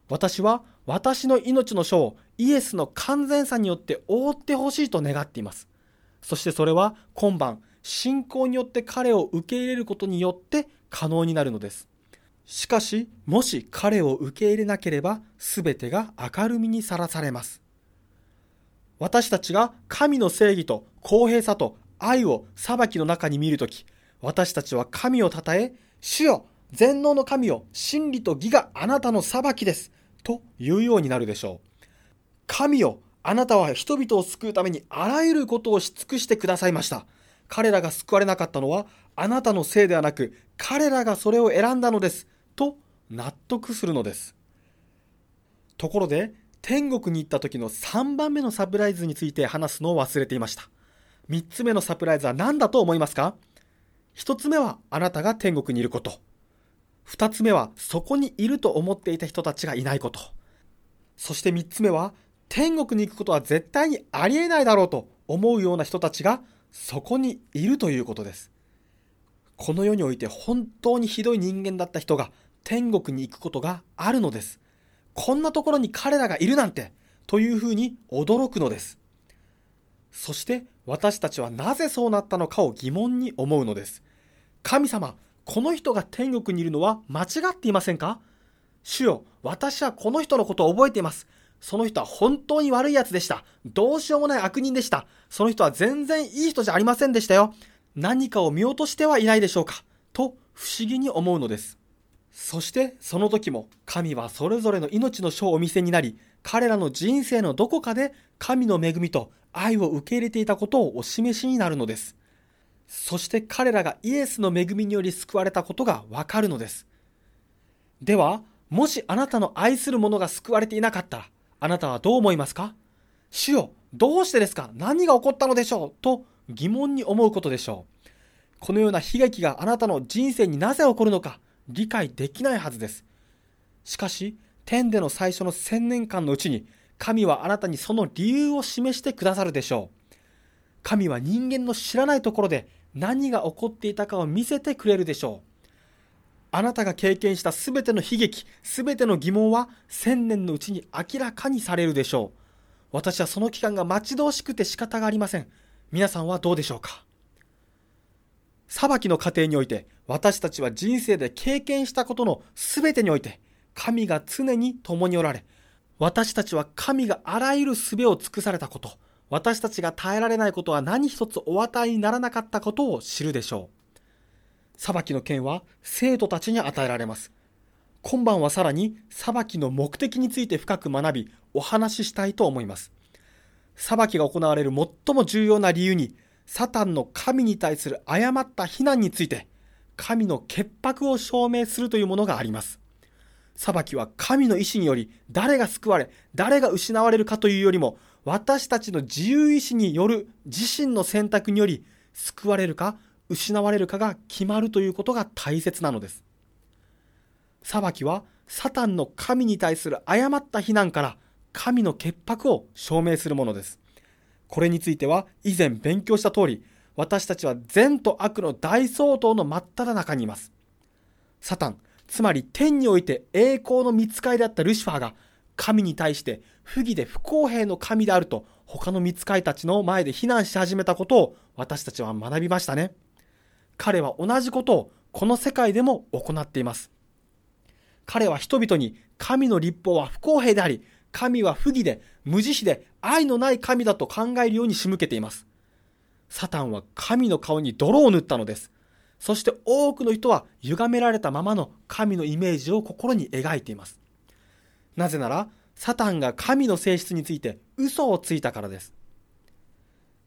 私は私の命の書をイエスの完全さによって覆ってほしいと願っています。そしてそれは今晩、信仰によって彼を受け入れることによって可能になるのです。しかし、もし彼を受け入れなければ、すべてが明るみにさらされます。私たちが神の正義と公平さと愛を裁きの中に見るとき、私たちは神を称え、主よ、全能の神よ、真理と義があなたの裁きです。というようになるでしょう。神よ、あなたは人々を救うためにあらゆることをし尽くしてくださいました。彼らが救われなかったのはあなたのせいではなく彼らがそれを選んだのです。と納得するのです。ところで、天国に行った時の3番目のサプライズについて話すのを忘れていました。3つ目のサプライズは何だと思いますか ?1 つ目はあなたが天国にいること。2つ目はそこにいると思っていた人たちがいないこと。そして3つ目は天国に行くことは絶対にありえないだろうと思うような人たちがそこにいるということです。この世において本当にひどい人間だった人が天国に行くことがあるのです。こんなところに彼らがいるなんてというふうに驚くのです。そして私たちはなぜそうなったのかを疑問に思うのです。神様、この人が天国にいるのは間違っていませんか？主よ、私はこの人のことを覚えています。その人は本当に悪い奴でした。どうしようもない悪人でした。その人は全然いい人じゃありませんでしたよ。何かを見落としてはいないでしょうか？と不思議に思うのです。そしてその時も神はそれぞれの命の書をお見せになり、彼らの人生のどこかで神の恵みと愛を受け入れていたことをお示しになるのです。そして彼らがイエスの恵みにより救われたことがわかるのです。では、もしあなたの愛する者が救われていなかったら、あなたはどう思いますか？主よ、どうしてですか？何が起こったのでしょう？と疑問に思うことでしょう。このような悲劇があなたの人生になぜ起こるのか理解できないはずです。しかし、天での最初の千年間のうちに、神はあなたにその理由を示してくださるでしょう。神は人間の知らないところで何が起こっていたかを見せてくれるでしょう。あなたが経験したすべての悲劇、すべての疑問は千年のうちに明らかにされるでしょう。私はその期間が待ち遠しくて仕方がありません。皆さんはどうでしょうか裁きの過程において私たちは人生で経験したことのすべてにおいて神が常に共におられ私たちは神があらゆる術を尽くされたこと私たちが耐えられないことは何一つお与えにならなかったことを知るでしょう。裁きの権は生徒たちに与えられます。今晩はさらに裁きの目的について深く学び、お話ししたいと思います。裁きが行われる最も重要な理由に、サタンの神に対する誤った非難について、神の潔白を証明するというものがあります。裁きは神の意志により誰が救われ、誰が失われるかというよりも、私たちの自由意志による自身の選択により救われるか失われるかが決まるということが大切なのです。裁きはサタンの神に対する誤った非難から神の潔白を証明するものです。これについては以前勉強した通り、私たちは善と悪の大相当の真っ只中にいます。サタン、つまり天において栄光の見つかりであったルシファーが神に対して不義で不公平の神であると他の見つかりたちの前で非難し始めたことを私たちは学びましたね。彼は同じことをこの世界でも行っています。彼は人々に神の立法は不公平であり、神は不義で無慈悲で愛のない神だと考えるように仕向けています。サタンは神の顔に泥を塗ったのです。そして多くの人は歪められたままの神のイメージを心に描いています。なぜなら、サタンが神の性質について嘘をついたからです。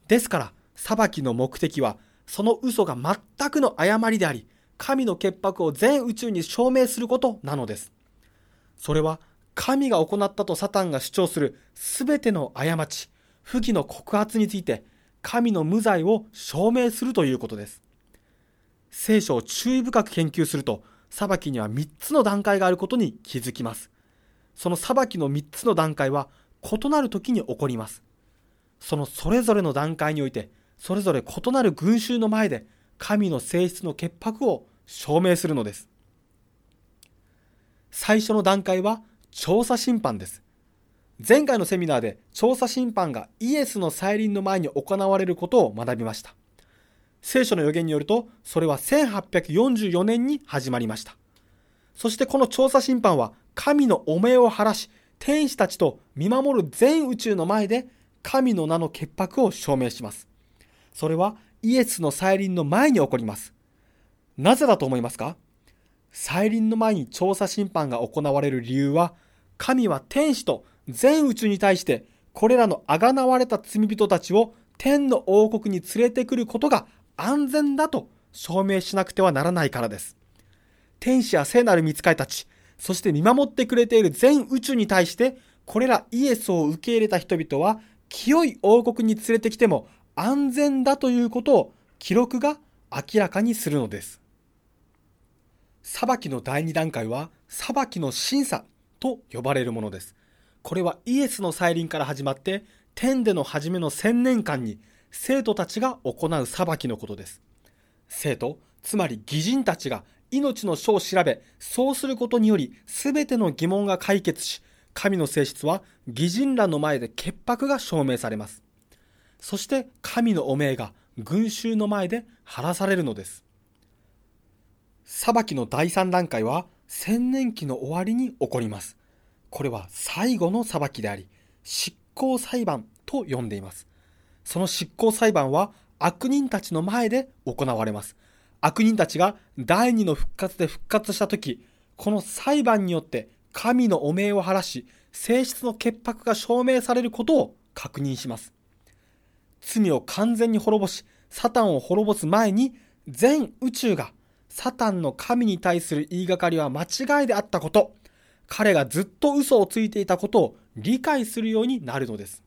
ですから、裁きの目的は、その嘘が全くの誤りであり、神の潔白を全宇宙に証明することなのです。それは、神が行ったとサタンが主張するすべての過ち、不義の告発について、神の無罪を証明するということです。聖書を注意深く研究すると、裁きには3つの段階があることに気づきます。その裁きの3つの段階は異なる時に起こります。そのそれぞれの段階において、それぞれ異なる群衆の前で神の性質の潔白を証明するのです。最初の段階は調査審判です。前回のセミナーで調査審判がイエスの再臨の前に行われることを学びました。聖書の予言によると、それは1844年に始まりました。そしてこの調査審判は神の汚名を晴らし、天使たちと見守る全宇宙の前で神の名の潔白を証明します。それはイエスの再臨の前に起こります。なぜだと思いますか？再臨の前に調査審判が行われる理由は、神は天使と全宇宙に対してこれらのあがなわれた罪人たちを天の王国に連れてくることが安全だと証明しなくてはならないからです。天使や聖なる見つかりたち、そして見守ってくれている全宇宙に対して、これらイエスを受け入れた人々は、清い王国に連れてきても安全だということを記録が明らかにするのです。裁きの第2段階は、裁きの審査と呼ばれるものです。これはイエスの再臨から始まって、天での初めの千年間に生徒たちが行う裁きのことです。生徒、つまり義人たちが命の書を調べ、そうすることにより全ての疑問が解決し、神の性質は義人らの前で潔白が証明されます。そして神の汚名が群衆の前で晴らされるのです。裁きの第3段階は千年期の終わりに起こります。これは最後の裁きであり、執行裁判と呼んでいます。その執行裁判は悪人たちの前で行われます。悪人たちが第二の復活で復活した時、この裁判によって神の汚名を晴らし、性質の潔白が証明されることを確認します。罪を完全に滅ぼし、サタンを滅ぼす前に、全宇宙がサタンの神に対する言いがかりは間違いであったこと、彼がずっと嘘をついていたことを理解するようになるのです。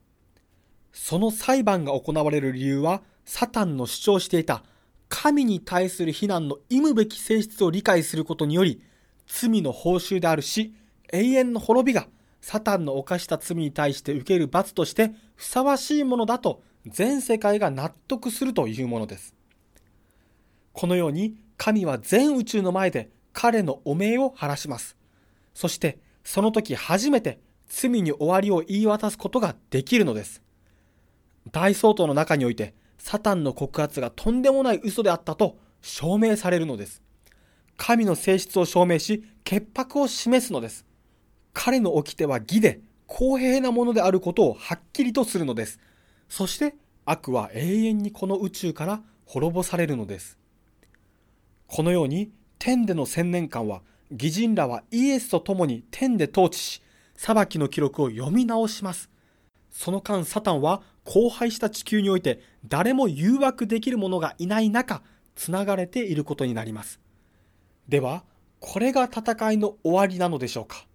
その裁判が行われる理由は、サタンの主張していた神に対する非難の忌むべき性質を理解することにより、罪の報酬であるし、永遠の滅びがサタンの犯した罪に対して受ける罰としてふさわしいものだと全世界が納得するというものです。このように神は全宇宙の前で彼の汚名を晴らします。そしてその時初めて罪に終わりを言い渡すことができるのです。大総統の中においてサタンの告発がとんでもない嘘であったと証明されるのです。神の性質を証明し、潔白を示すのです。彼の掟は義で公平なものであることをはっきりとするのです。そして悪は永遠にこの宇宙から滅ぼされるのです。このように天での千年間は義人らはイエスと共に天で統治し、裁きの記録を読み直します。その間サタンは荒廃した地球において誰も誘惑できる者がいない中、つながれていることになります。では、これが戦いの終わりなのでしょうか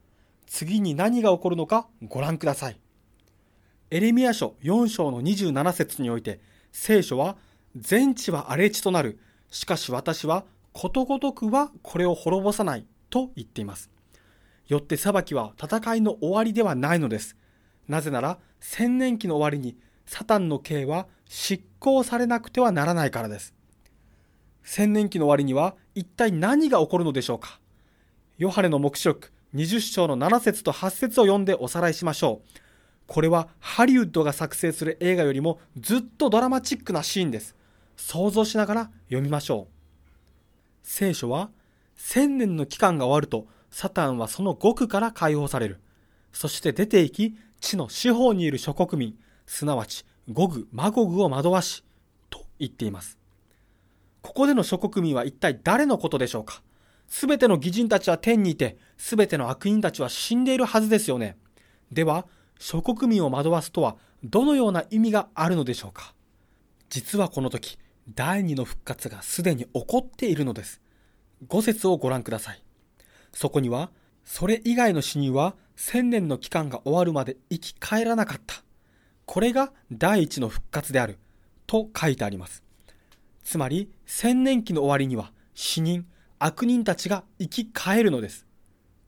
次に何が起こるのかご覧ください。エレミア書4章の27節において、聖書は、全地は荒れ地となる。しかし私は、ことごとくはこれを滅ぼさないと言っています。よって裁きは戦いの終わりではないのです。なぜなら、千年期の終わりに、サタンの刑は執行されなくてはならないからです。千年期の終わりには一体何が起こるのでしょうかヨハネの目視録20章の7節と8節を読んでおさらいしましょう。これはハリウッドが作成する映画よりもずっとドラマチックなシーンです。想像しながら読みましょう。聖書は千年の期間が終わるとサタンはその極から解放される。そして出て行き地の四方にいる諸国民、すなわちゴグ、マゴグを惑わし、と言っています。ここでの諸国民は一体誰のことでしょうか？すべての義人たちは天にいて、すべての悪人たちは死んでいるはずですよね。では、諸国民を惑わすとは、どのような意味があるのでしょうか？実はこの時、第二の復活がすでに起こっているのです。五節をご覧ください。そこには、それ以外の死人は千年の期間が終わるまで生き返らなかった。これが第一の復活である。と書いてあります。つまり、千年期の終わりには死人、悪人たちが生き返るのです。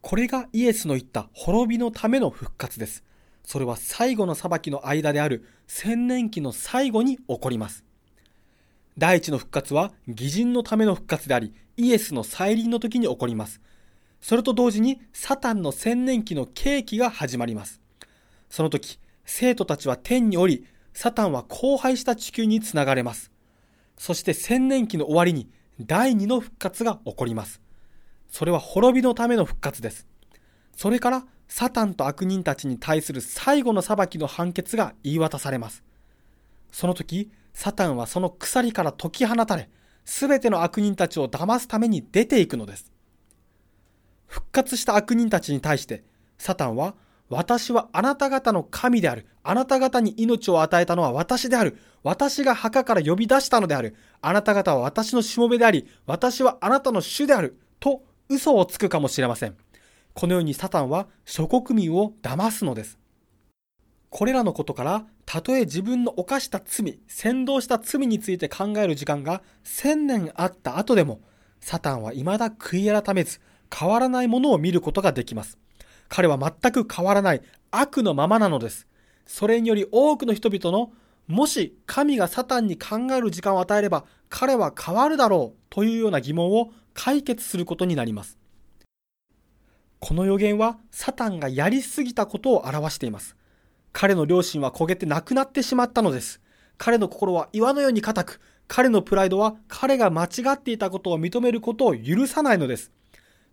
これがイエスの言った滅びのための復活です。それは最後の裁きの間である千年期の最後に起こります。第一の復活は義人のための復活であり、イエスの再臨の時に起こります。それと同時にサタンの千年期の刑期が始まります。その時、生徒たちは天に降り、サタンは荒廃した地球につながれます。そして千年期の終わりに第二の復活が起こります。それは滅びのための復活です。それからサタンと悪人たちに対する最後の裁きの判決が言い渡されます。その時、サタンはその鎖から解き放たれ、すべての悪人たちを騙すために出ていくのです。復活した悪人たちに対して、サタンは、私はあなた方の神である。あなた方に命を与えたのは私である。私が墓から呼び出したのである。あなた方は私のしもべであり、私はあなたの主である。と嘘をつくかもしれません。このようにサタンは諸国民を騙すのです。これらのことから、たとえ自分の犯した罪、先導した罪について考える時間が千年あった後でも、サタンは未だ悔い改めず、変わらないものを見ることができます。彼は全く変わらない悪のままなのです。それにより多くの人々の、もし神がサタンに考える時間を与えれば、彼は変わるだろうというような疑問を解決することになります。この予言はサタンがやりすぎたことを表しています。彼の良心は焦げてなくなってしまったのです。彼の心は岩のように硬く、彼のプライドは彼が間違っていたことを認めることを許さないのです。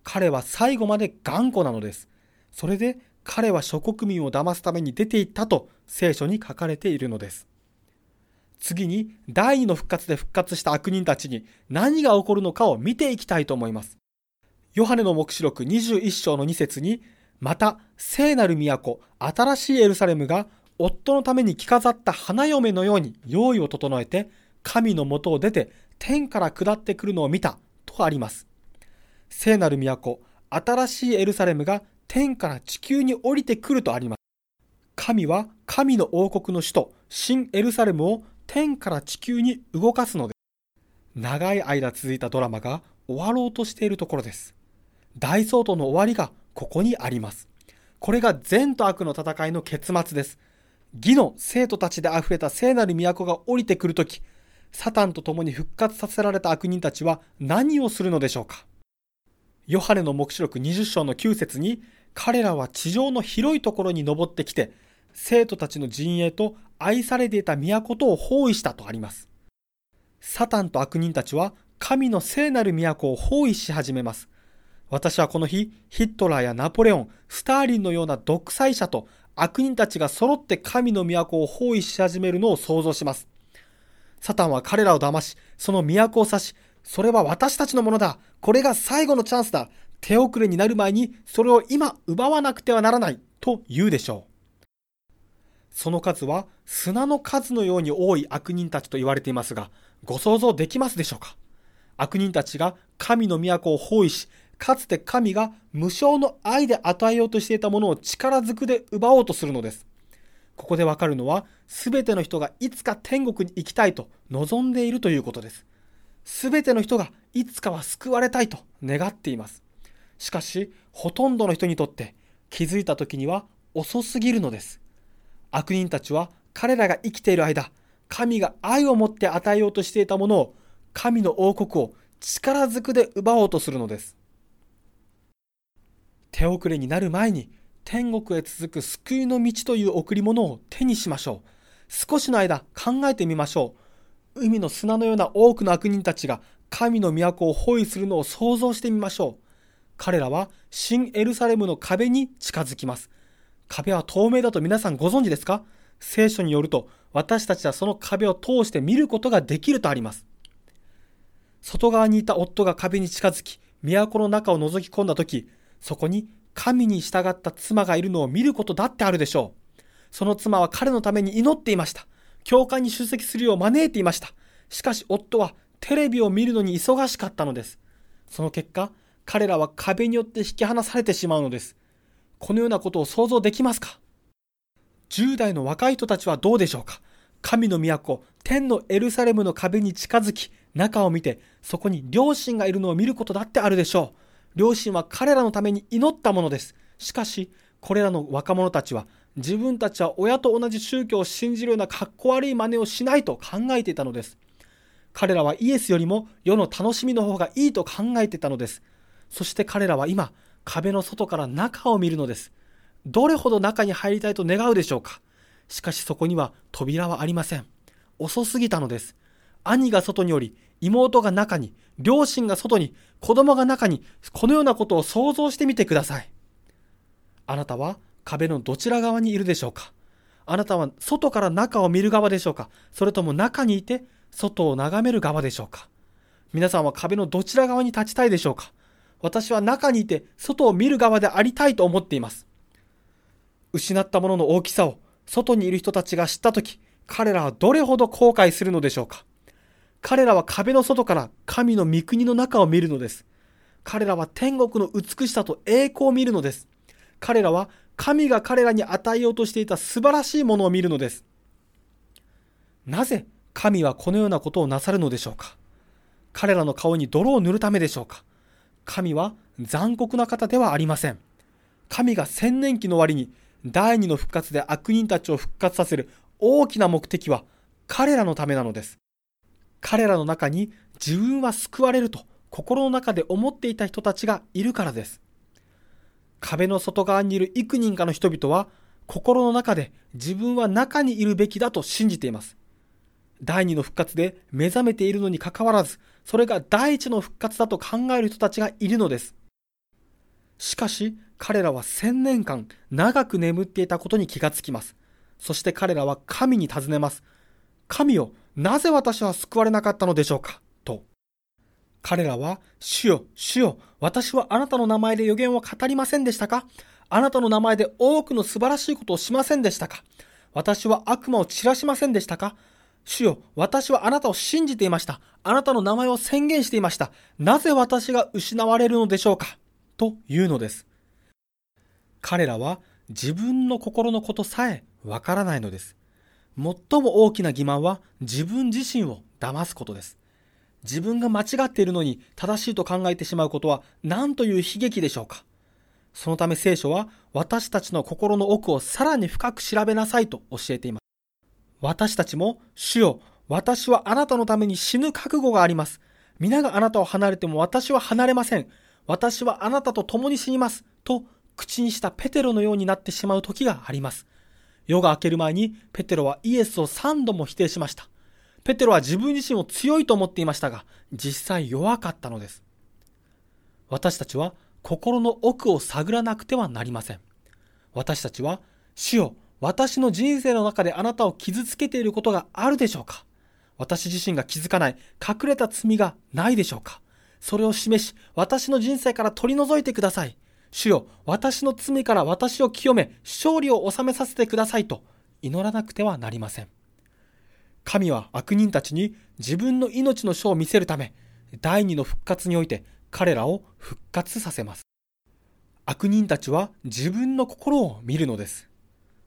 彼は最後まで頑固なのです。それで彼は諸国民を騙すために出て行ったと聖書に書かれているのです。次に第二の復活で復活した悪人たちに何が起こるのかを見ていきたいと思います。ヨハネの目視録21章の2節に、また聖なる都、新しいエルサレムが夫のために着飾った花嫁のように用意を整えて、神のもとを出て天から下ってくるのを見たとあります。聖なる都、新しいエルサレムが天から地球に降りてくるとあります。神は神の王国の首都、新エルサレムを天から地球に動かすのです。長い間続いたドラマが終わろうとしているところです。大総統の終わりがここにあります。これが善と悪の戦いの結末です。義の生徒たちで溢れた聖なる都が降りてくるとき、サタンと共に復活させられた悪人たちは何をするのでしょうかヨハネの目視録20章の9節に彼らは地上の広いところに登ってきて、生徒たちの陣営と愛されていた都とを包囲したとあります。サタンと悪人たちは神の聖なる都を包囲し始めます。私はこの日、ヒットラーやナポレオン、スターリンのような独裁者と悪人たちが揃って神の都を包囲し始めるのを想像します。サタンは彼らを騙し、その都を指し、それは私たちのものだ。これが最後のチャンスだ。手遅れになる前にそれを今奪わなくてはならないと言うでしょう。その数は砂の数のように多い悪人たちと言われていますが、ご想像できますでしょうか？悪人たちが神の都を包囲し、かつて神が無償の愛で与えようとしていたものを力ずくで奪おうとするのです。ここでわかるのは、すべての人がいつか天国に行きたいと望んでいるということです。すべての人がいつかは救われたいと願っています。しかし、ほとんどの人にとって気づいた時には遅すぎるのです。悪人たちは彼らが生きている間、神が愛を持って与えようとしていたものを、神の王国を力ずくで奪おうとするのです。手遅れになる前に、天国へ続く救いの道という贈り物を手にしましょう。少しの間考えてみましょう。海の砂のような多くの悪人たちが神の都を包囲するのを想像してみましょう。彼らは新エルサレムの壁に近づきます。壁は透明だと皆さんご存知ですか？聖書によると私たちはその壁を通して見ることができるとあります。外側にいた夫が壁に近づき、都の中を覗き込んだ時、そこに神に従った妻がいるのを見ることだってあるでしょう。その妻は彼のために祈っていました。教会に出席するよう招いていました。しかし夫はテレビを見るのに忙しかったのです。その結果、彼らは壁によって引き離されてしまうのです。このようなことを想像できますか ?10 代の若い人たちはどうでしょうか？神の都、天のエルサレムの壁に近づき、中を見て、そこに両親がいるのを見ることだってあるでしょう。両親は彼らのために祈ったものです。しかし、これらの若者たちは、自分たちは親と同じ宗教を信じるようなかっこ悪い真似をしないと考えていたのです。彼らはイエスよりも世の楽しみの方がいいと考えていたのです。そして彼らは今、壁の外から中を見るのです。どれほど中に入りたいと願うでしょうかしかしそこには扉はありません。遅すぎたのです。兄が外におり、妹が中に、両親が外に、子供が中に、このようなことを想像してみてください。あなたは壁のどちら側にいるでしょうかあなたは外から中を見る側でしょうかそれとも中にいて外を眺める側でしょうか皆さんは壁のどちら側に立ちたいでしょうか私は中にいて外を見る側でありたいと思っています。失ったものの大きさを外にいる人たちが知ったとき、彼らはどれほど後悔するのでしょうか。彼らは壁の外から神の御国の中を見るのです。彼らは天国の美しさと栄光を見るのです。彼らは神が彼らに与えようとしていた素晴らしいものを見るのです。なぜ神はこのようなことをなさるのでしょうか彼らの顔に泥を塗るためでしょうか神は残酷な方ではありません。神が千年期の終わりに第二の復活で悪人たちを復活させる大きな目的は彼らのためなのです。彼らの中に自分は救われると心の中で思っていた人たちがいるからです。壁の外側にいる幾人かの人々は心の中で自分は中にいるべきだと信じています。第二の復活で目覚めているのにかかわらず、それが第一の復活だと考える人たちがいるのです。しかし、彼らは千年間長く眠っていたことに気がつきます。そして彼らは神に尋ねます。神よ、なぜ私は救われなかったのでしょうか？と。彼らは、主よ、主よ、私はあなたの名前で予言を語りませんでしたか？あなたの名前で多くの素晴らしいことをしませんでしたか？私は悪魔を散らしませんでしたか？主よ、私はあなたを信じていました。あなたの名前を宣言していました。なぜ私が失われるのでしょうか？というのです。彼らは自分の心のことさえわからないのです。最も大きな欺瞞は自分自身を騙すことです。自分が間違っているのに正しいと考えてしまうことは何という悲劇でしょうか？そのため聖書は私たちの心の奥をさらに深く調べなさいと教えています。私たちも主よ、私はあなたのために死ぬ覚悟があります。皆があなたを離れても私は離れません。私はあなたと共に死にます。と口にしたペテロのようになってしまう時があります。夜が明ける前にペテロはイエスを3度も否定しました。ペテロは自分自身を強いと思っていましたが、実際弱かったのです。私たちは心の奥を探らなくてはなりません。私たちは、主よ、私の人生の中であなたを傷つけていることがあるでしょうか？私自身が気づかない隠れた罪がないでしょうか？それを示し、私の人生から取り除いてください。主よ、私の罪から私を清め、勝利を収めさせてくださいと祈らなくてはなりません。神は悪人たちに自分の命の書を見せるため、第二の復活において彼らを復活させます。悪人たちは自分の心を見るのです。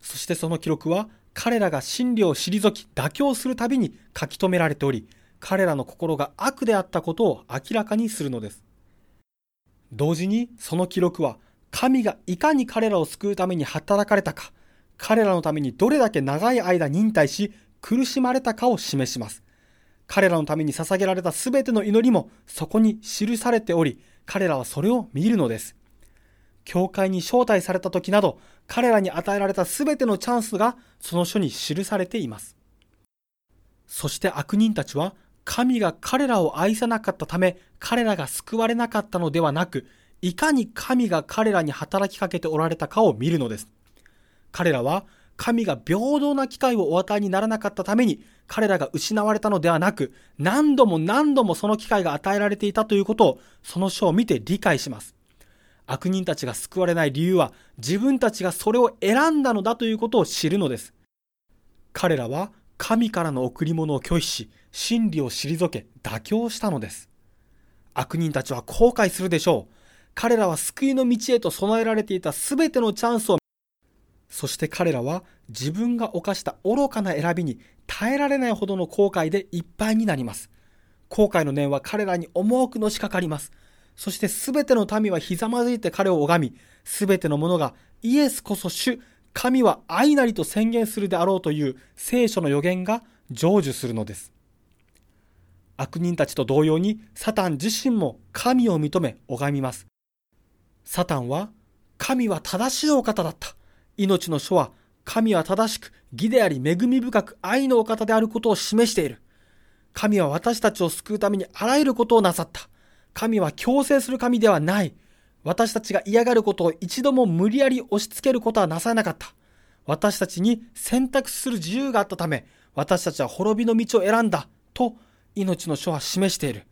そしてその記録は彼らが真理を退き妥協するたびに書き留められており、彼らの心が悪であったことを明らかにするのです。同時にその記録は神がいかに彼らを救うために働かれたか、彼らのためにどれだけ長い間忍耐し苦しまれたかを示します。彼らのために捧げられたすべての祈りもそこに記されており、彼らはそれを見るのです。教会に招待された時など、彼らに与えられたすべてのチャンスがその書に記されています。そして悪人たちは神が彼らを愛さなかったため、彼らが救われなかったのではなく、いかに神が彼らに働きかけておられたかを見るのです。彼らは神が平等な機会をお与えにならなかったために、彼らが失われたのではなく、何度も何度もその機会が与えられていたということを、その書を見て理解します。悪人たちが救われない理由は、自分たちがそれを選んだのだということを知るのです。彼らは神からの贈り物を拒否し、真理を退け、妥協したのです。悪人たちは後悔するでしょう。彼らは救いの道へと備えられていた全てのチャンスを、そして彼らは自分が犯した愚かな選びに耐えられないほどの後悔でいっぱいになります。後悔の念は彼らに重くのしかかります。そして全ての民はひざまずいて彼を拝み、全ての者がイエスこそ主、神は愛なりと宣言するであろうという聖書の予言が成就するのです。悪人たちと同様にサタン自身も神を認め拝みます。サタンは神は正しいお方だった。命の書は神は正しく義であり恵み深く愛のお方であることを示している。神は私たちを救うためにあらゆることをなさった。神は強制する神ではない。私たちが嫌がることを一度も無理やり押し付けることはなさなかった。私たちに選択する自由があったため、私たちは滅びの道を選んだ。と命の書は示している。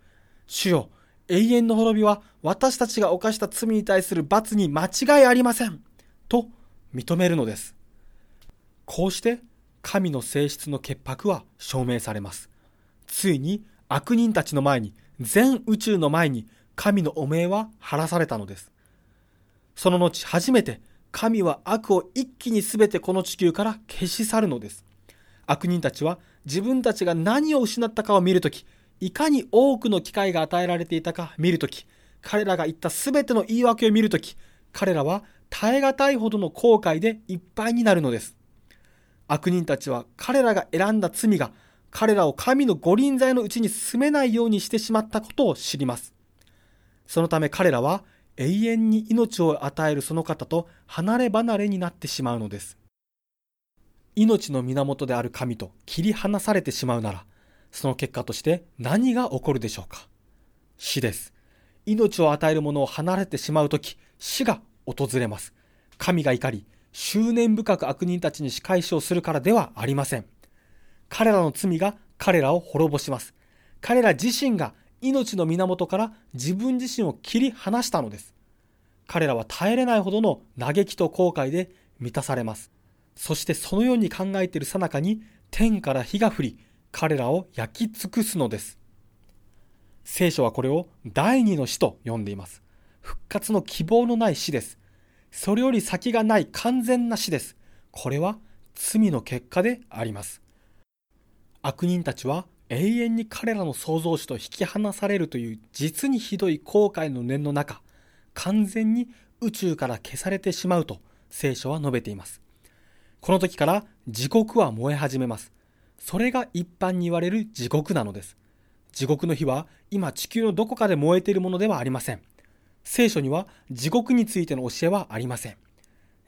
主よ、永遠の滅びは私たちが犯した罪に対する罰に間違いありません。と認めるのです。こうして神の性質の潔白は証明されます。ついに悪人たちの前に、全宇宙の前に神の汚名は晴らされたのです。その後初めて神は悪を一気に全てこの地球から消し去るのです。悪人たちは自分たちが何を失ったかを見るとき、いかに多くの機会が与えられていたか見るとき、彼らが言った全ての言い訳を見るとき、彼らは耐え難いほどの後悔でいっぱいになるのです。悪人たちは彼らが選んだ罪が彼らを神の御臨在のうちに住めないようにしてしまったことを知ります。そのため彼らは永遠に命を与えるその方と離れ離れになってしまうのです。命の源である神と切り離されてしまうなら、その結果として何が起こるでしょうか死です。命を与えるものを離れてしまうとき、死が訪れます。神が怒り、執念深く悪人たちに仕返しをするからではありません。彼らの罪が彼らを滅ぼします。彼ら自身が命の源から自分自身を切り離したのです。彼らは耐えれないほどの嘆きと後悔で満たされます。そしてそのように考えているさなかに天から火が降り、彼らを焼き尽くすのです。聖書はこれを第二の死と呼んでいます。復活の希望のない死です。それより先がない完全な死です。これは罪の結果であります。悪人たちは永遠に彼らの創造主と引き離されるという実にひどい後悔の念の中、完全に宇宙から消されてしまうと聖書は述べています。この時から地獄は燃え始めます。それが一般に言われる地獄なのです。地獄の火は今地球のどこかで燃えているものではありません。聖書には地獄についての教えはありません。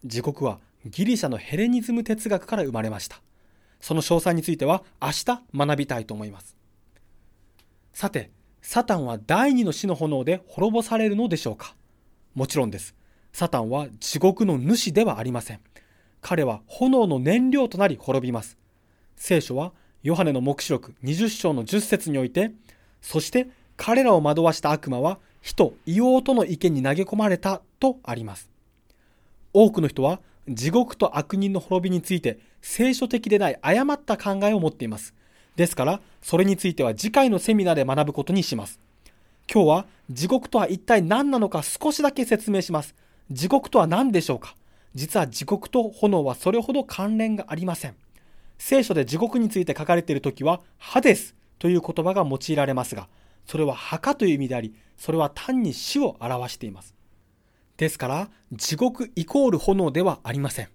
地獄はギリシャのヘレニズム哲学から生まれました。その詳細については明日学びたいと思います。さて、サタンは第二の死の炎で滅ぼされるのでしょうか？もちろんです。サタンは地獄の主ではありません。彼は炎の燃料となり滅びます。聖書はヨハネの黙示録20章の10節において、そして彼らを惑わした悪魔は火と硫黄との池に投げ込まれたとあります。多くの人は地獄と悪人の滅びについて聖書的でない誤った考えを持っています。ですから、それについては次回のセミナーで学ぶことにします。今日は地獄とは一体何なのか少しだけ説明します。地獄とは何でしょうか実は地獄と炎はそれほど関連がありません。聖書で地獄について書かれているときは、ハデスという言葉が用いられますが、それは墓という意味であり、それは単に死を表しています。ですから、地獄イコール炎ではありません。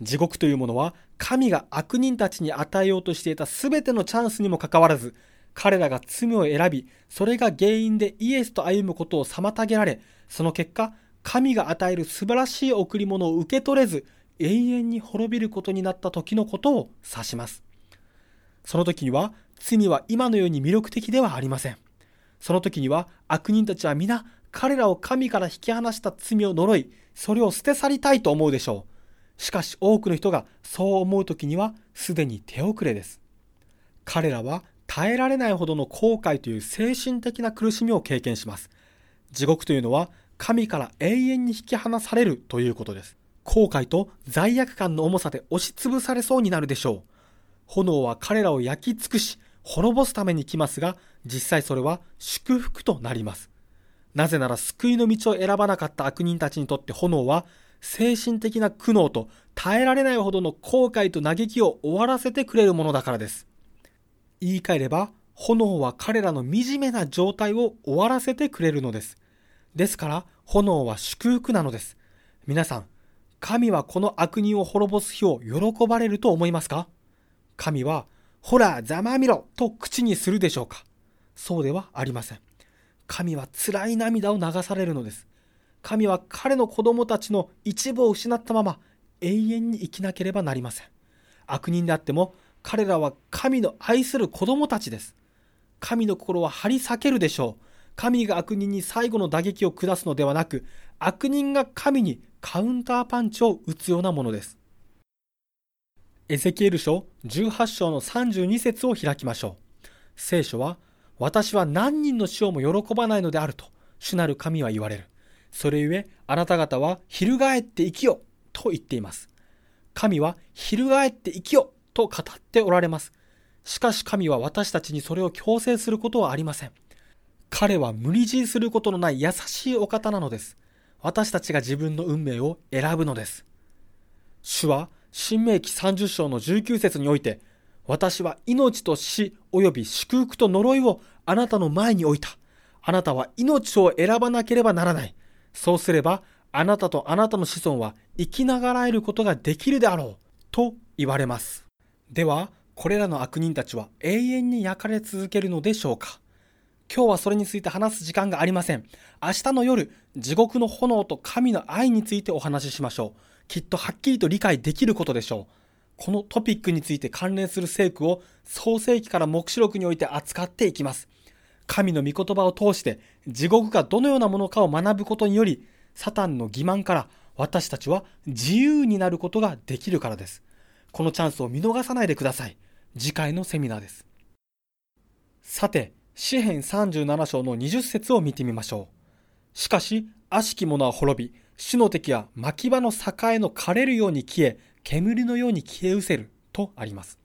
地獄というものは、神が悪人たちに与えようとしていた全てのチャンスにもかかわらず、彼らが罪を選び、それが原因でイエスと歩むことを妨げられ、その結果、神が与える素晴らしい贈り物を受け取れず、永遠に滅びることになった時のことを指します。その時には、罪は今のように魅力的ではありません。その時には悪人たちは皆彼らを神から引き離した罪を呪い、それを捨て去りたいと思うでしょう。しかし多くの人がそう思う時にはすでに手遅れです。彼らは耐えられないほどの後悔という精神的な苦しみを経験します。地獄というのは神から永遠に引き離されるということです。後悔と罪悪感の重さで押しつぶされそうになるでしょう。炎は彼らを焼き尽くし、滅ぼすために来ますが、実際それは祝福となります。なぜなら救いの道を選ばなかった悪人たちにとって炎は精神的な苦悩と耐えられないほどの後悔と嘆きを終わらせてくれるものだからです。言い換えれば、炎は彼らの惨めな状態を終わらせてくれるのです。ですから、炎は祝福なのです。皆さん、神はこの悪人を滅ぼす日を喜ばれると思いますか？神はほら、ざまみろと口にするでしょうか？そうではありません。神は辛い涙を流されるのです。神は彼の子供たちの一部を失ったまま永遠に生きなければなりません。悪人であっても彼らは神の愛する子供たちです。神の心は張り裂けるでしょう。神が悪人に最後の打撃を下すのではなく、悪人が神にカウンターパンチを打つようなものです。エゼキエル書18章の32節を開きましょう。聖書は、私は何人の死をも喜ばないのであると、主なる神は言われる。それゆえ、あなた方は翻って生きよと言っています。神は翻って生きよと語っておられます。しかし神は私たちにそれを強制することはありません。彼は無理強いすることのない優しいお方なのです。私たちが自分の運命を選ぶのです。主は、新明記30章の19節において、私は命と死及び祝福と呪いをあなたの前に置いた。あなたは命を選ばなければならない。そうすれば、あなたとあなたの子孫は生きながらえることができるであろう。と言われます。では、これらの悪人たちは永遠に焼かれ続けるのでしょうか今日はそれについて話す時間がありません。明日の夜、地獄の炎と神の愛についてお話ししましょう。きっとはっきりと理解できることでしょう。このトピックについて関連する聖句を創世記から目視録において扱っていきます。神の御言葉を通して地獄がどのようなものかを学ぶことにより、サタンの欺瞞から私たちは自由になることができるからです。このチャンスを見逃さないでください。次回のセミナーです。さて、詩編37章の20節を見てみましょう。しかし、悪しき者は滅び、主の敵は牧場の栄の枯れるように消え、煙のように消え失せるとあります。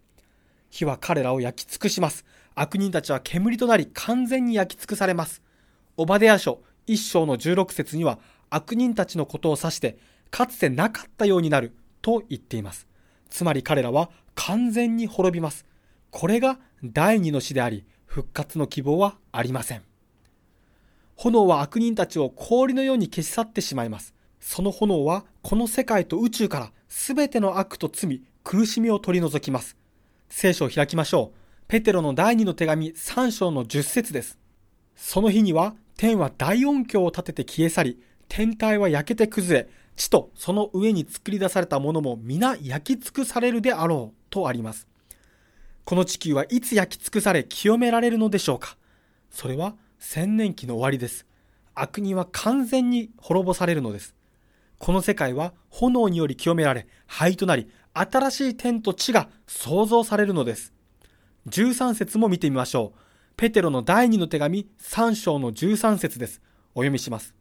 火は彼らを焼き尽くします。悪人たちは煙となり完全に焼き尽くされます。オバデヤ書一章の16節には悪人たちのことを指して、かつてなかったようになると言っています。つまり彼らは完全に滅びます。これが第二の死であり、復活の希望はありません。炎は悪人たちを氷のように消し去ってしまいます。その炎はこの世界と宇宙から全ての悪と罪、苦しみを取り除きます。聖書を開きましょう。ペテロの第二の手紙3章の10節です。その日には天は大音響を立てて消え去り、天体は焼けて崩れ、地とその上に作り出されたものも皆焼き尽くされるであろうとあります。この地球はいつ焼き尽くされ清められるのでしょうかそれは千年期の終わりです。悪人は完全に滅ぼされるのです。この世界は炎により清められ、灰となり、新しい天と地が創造されるのです。13節も見てみましょう。ペテロの第二の手紙3章の13節です。お読みします。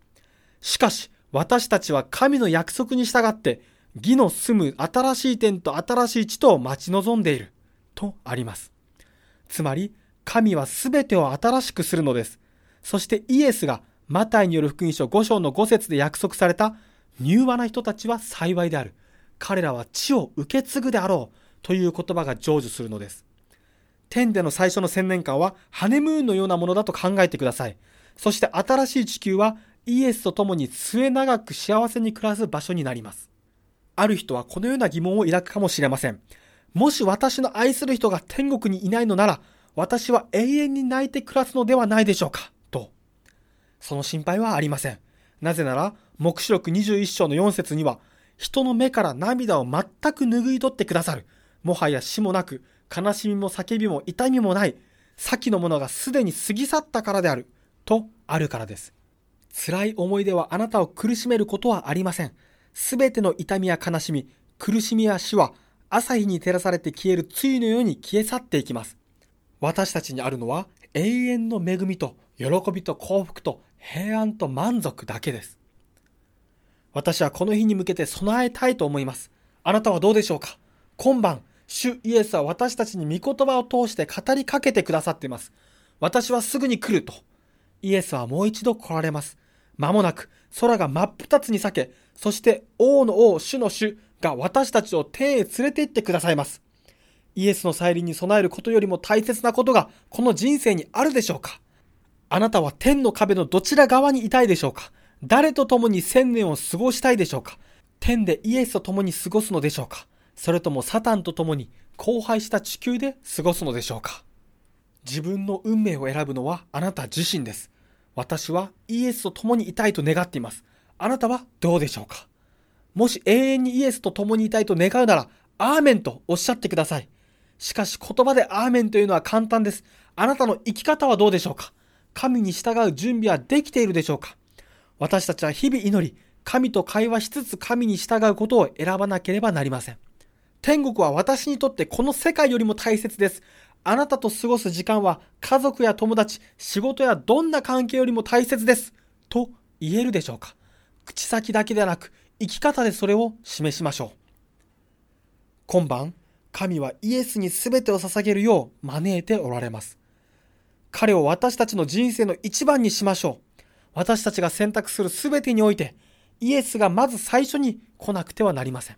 しかし、私たちは神の約束に従って、義の住む新しい天と新しい地とを待ち望んでいる。とあります。つまり、神は全てを新しくするのです。そしてイエスがマタイによる福音書5章の5節で約束された柔和な人たちは幸いである。彼らは地を受け継ぐであろうという言葉が成就するのです。天での最初の千年間はハネムーンのようなものだと考えてください。そして新しい地球はイエスと共に末永く幸せに暮らす場所になります。ある人はこのような疑問を抱くかもしれません。もし私の愛する人が天国にいないのなら、私は永遠に泣いて暮らすのではないでしょうかと。その心配はありません。なぜなら、目視録21章の4節には、人の目から涙を全く拭い取ってくださる。もはや死もなく、悲しみも叫びも痛みもない。先のものがすでに過ぎ去ったからである。とあるからです。辛い思い出はあなたを苦しめることはありません。すべての痛みや悲しみ、苦しみや死は朝日に照らされて消える露のように消え去っていきます。私たちにあるのは永遠の恵みと喜びと幸福と平安と満足だけです。私はこの日に向けて備えたいと思います。あなたはどうでしょうか？今晩、主イエスは私たちに御言葉を通して語りかけてくださっています。私はすぐに来ると。イエスはもう一度来られます。間もなく空が真っ二つに裂け、そして王の王、主の主が私たちを天へ連れて行ってくださいます。イエスの再臨に備えることよりも大切なことがこの人生にあるでしょうかあなたは天の壁のどちら側にいたいでしょうか誰と共に千年を過ごしたいでしょうか天でイエスと共に過ごすのでしょうかそれともサタンと共に荒廃した地球で過ごすのでしょうか？自分の運命を選ぶのはあなた自身です。私はイエスと共にいたいと願っています。あなたはどうでしょうか？もし永遠にイエスと共にいたいと願うなら、アーメンとおっしゃってください。しかし言葉でアーメンというのは簡単です。あなたの生き方はどうでしょうか？神に従う準備はできているでしょうか？私たちは日々祈り、神と会話しつつ神に従うことを選ばなければなりません。天国は私にとってこの世界よりも大切です。あなたと過ごす時間は家族や友達、仕事やどんな関係よりも大切です。と言えるでしょうか口先だけではなく、生き方でそれを示しましょう。今晩、神はイエスに全てを捧げるよう招いておられます。彼を私たちの人生の一番にしましょう。私たちが選択する全てにおいて、イエスがまず最初に来なくてはなりません。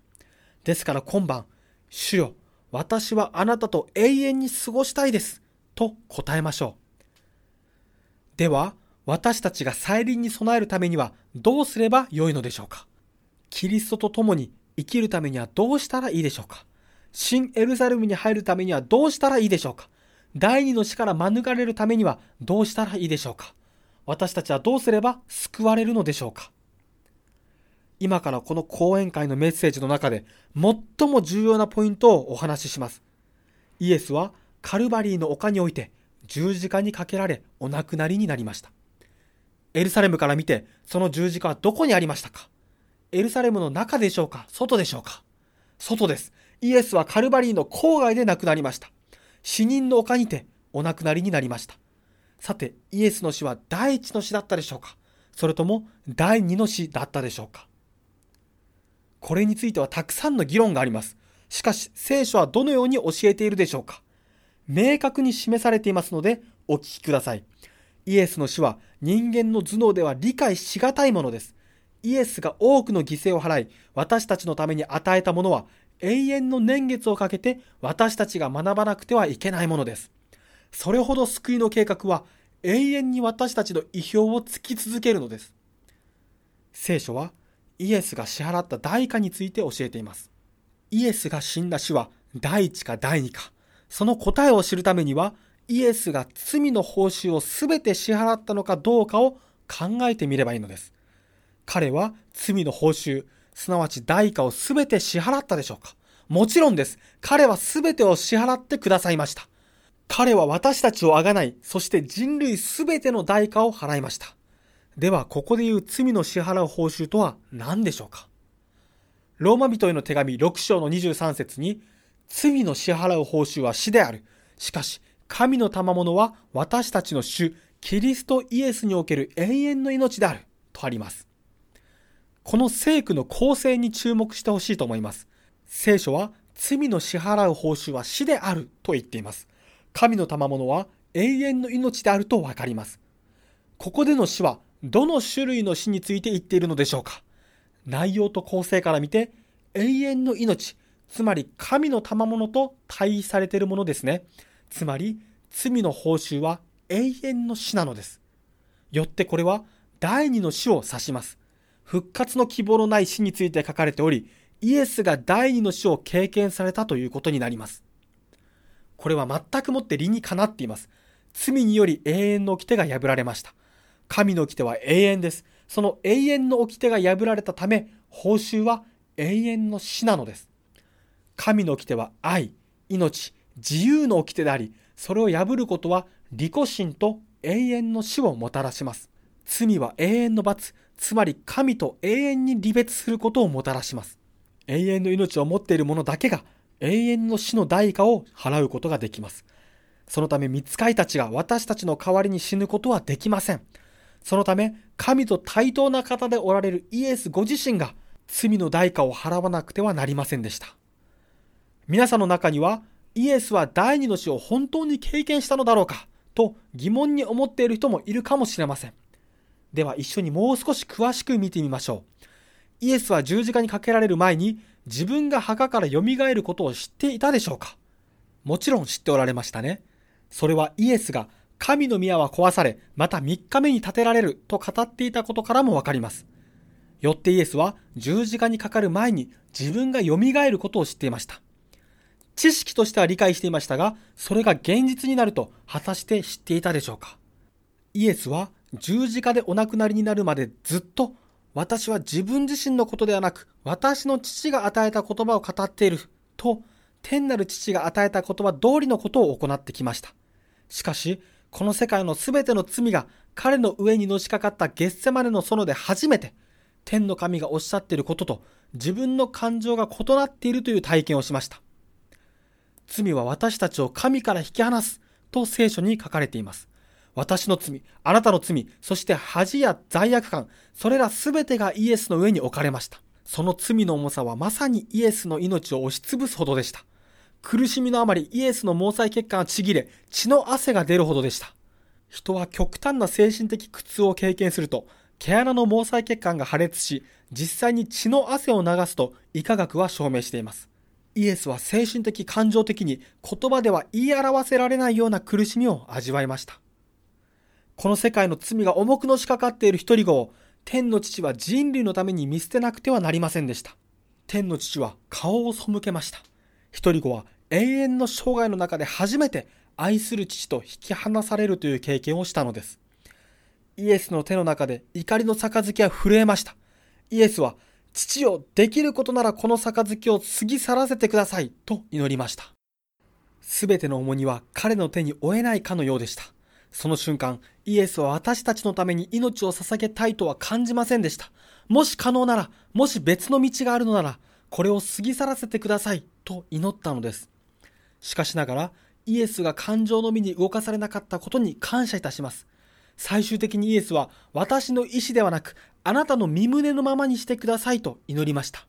ですから今晩、主よ、私はあなたと永遠に過ごしたいです。と答えましょう。では、私たちが再臨に備えるためにはどうすればよいのでしょうかキリストと共に生きるためにはどうしたらいいでしょうか新エルサレムに入るためにはどうしたらいいでしょうか第二の死から免れるためにはどうしたらいいでしょうか私たちはどうすれば救われるのでしょうか今からこの講演会のメッセージの中で最も重要なポイントをお話しします。イエスはカルバリーの丘において十字架にかけられお亡くなりになりました。エルサレムから見てその十字架はどこにありましたかエルサレムの中でしょうか？外でしょうか？外です。イエスはカルバリーの郊外で亡くなりました。死人の丘にてお亡くなりになりました。さて、イエスの死は第一の死だったでしょうか？それとも第二の死だったでしょうか？これについてはたくさんの議論があります。しかし、聖書はどのように教えているでしょうか明確に示されていますので、お聞きください。イエスの死は人間の頭脳では理解しがたいものです。イエスが多くの犠牲を払い、私たちのために与えたものは、永遠の年月をかけて私たちが学ばなくてはいけないものです。それほど救いの計画は永遠に私たちの意表を突き続けるのです。聖書はイエスが支払った代価について教えています。イエスが死んだ死は第一か第二か。その答えを知るためには、イエスが罪の報酬を全て支払ったのかどうかを考えてみればいいのです。彼は罪の報酬、すなわち代価を全て支払ったでしょうかもちろんです。彼は全てを支払ってくださいました。彼は私たちをあがない、そして人類全ての代価を払いました。では、ここで言う罪の支払う報酬とは何でしょうか？ローマ人への手紙6章の23節に、罪の支払う報酬は死である。しかし、神の賜物は私たちの主、キリストイエスにおける永遠の命である。とあります。この聖句の構成に注目してほしいと思います。聖書は罪の支払う報酬は死であると言っています。神の賜物は永遠の命であるとわかります。ここでの死はどの種類の死について言っているのでしょうか？内容と構成から見て、永遠の命、つまり神の賜物と対比されているものですね。つまり、罪の報酬は永遠の死なのです。よってこれは第二の死を指します。復活の希望のない死について書かれており、イエスが第二の死を経験されたということになります。これは全くもって理にかなっています。罪により永遠の掟が破られました。神の掟は永遠です。その永遠の掟が破られたため、報酬は永遠の死なのです。神の掟は愛、命、自由の掟であり、それを破ることは利己心と永遠の死をもたらします。罪は永遠の罰、つまり神と永遠に離別することをもたらします。永遠の命を持っている者だけが永遠の死の代価を払うことができます。そのため、見つかいたちが私たちの代わりに死ぬことはできません。そのため、神と対等な方でおられるイエスご自身が罪の代価を払わなくてはなりませんでした。皆さんの中には、イエスは第二の死を本当に経験したのだろうかと疑問に思っている人もいるかもしれません。では一緒にもう少し詳しく見てみましょう。イエスは十字架にかけられる前に自分が墓から蘇ることを知っていたでしょうか？もちろん知っておられましたね。それはイエスが神の宮は壊され、また3日目に建てられると語っていたことからもわかります。よってイエスは十字架にかかる前に自分が蘇ることを知っていました。知識としては理解していましたが、それが現実になると果たして知っていたでしょうか。イエスは十字架でお亡くなりになるまでずっと私は自分自身のことではなく私の父が与えた言葉を語っていると天なる父が与えた言葉通りのことを行ってきました。しかしこの世界のすべての罪が彼の上にのしかかったゲッセマネの園で初めて、天の神がおっしゃっていることと自分の感情が異なっているという体験をしました。罪は私たちを神から引き離すと聖書に書かれています。私の罪、あなたの罪、そして恥や罪悪感、それらすべてがイエスの上に置かれました。その罪の重さはまさにイエスの命を押しつぶすほどでした。苦しみのあまりイエスの毛細血管がちぎれ、血の汗が出るほどでした。人は極端な精神的苦痛を経験すると、毛穴の毛細血管が破裂し、実際に血の汗を流すと医科学は証明しています。イエスは精神的感情的に言葉では言い表せられないような苦しみを味わいました。この世界の罪が重くのしかかっている一人子を天の父は人類のために見捨てなくてはなりませんでした。天の父は顔を背けました。一人子は永遠の生涯の中で初めて愛する父と引き離されるという経験をしたのです。イエスの手の中で怒りの杯は震えました。イエスは、父よ、できることならこの杯を過ぎ去らせてください、と祈りました。すべての重荷は彼の手に負えないかのようでした。その瞬間、イエスは私たちのために命を捧げたいとは感じませんでした。もし可能なら、もし別の道があるのなら、これを過ぎ去らせてください、と祈ったのです。しかしながら、イエスが感情の身に動かされなかったことに感謝いたします。最終的にイエスは、私の意志ではなく、あなたの身胸のままにしてくださいと祈りました。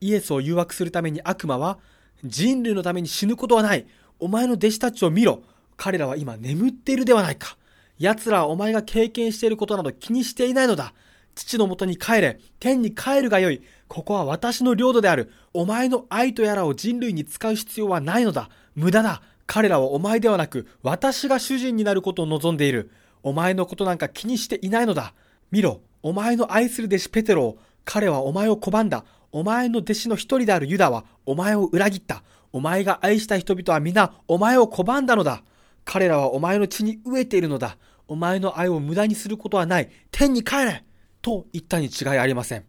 イエスを誘惑するために悪魔は、人類のために死ぬことはない。お前の弟子たちを見ろ。彼らは今眠っているではないか。奴らはお前が経験していることなど気にしていないのだ。父のもとに帰れ。天に帰るがよい。ここは私の領土である。お前の愛とやらを人類に使う必要はないのだ。無駄だ。彼らはお前ではなく、私が主人になることを望んでいる。お前のことなんか気にしていないのだ。見ろ。お前の愛する弟子ペテロを、彼はお前を拒んだ。お前の弟子の一人であるユダは、お前を裏切った。お前が愛した人々は皆、お前を拒んだのだ。彼らはお前の血に飢えているのだ。お前の愛を無駄にすることはない。天に帰れと言ったに違いありません。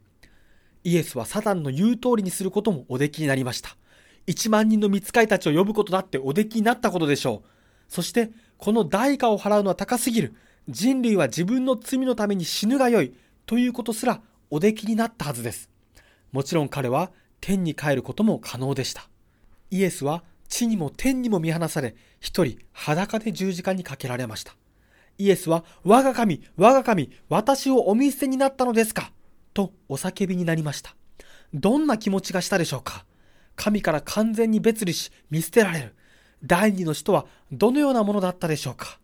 イエスはサタンの言う通りにすることもおできになりました。1万人の見つかりたちを呼ぶことだっておできになったことでしょう。そして、この代価を払うのは高すぎる。人類は自分の罪のために死ぬがよい。ということすらおできになったはずです。もちろん彼は天に帰ることも可能でした。イエスは地にも天にも見放され、一人裸で十字架にかけられました。イエスは、我が神、我が神、私をお見捨てになったのですか？とお叫びになりました。どんな気持ちがしたでしょうか？神から完全に別離し見捨てられる。第二の死とはどのようなものだったでしょうか？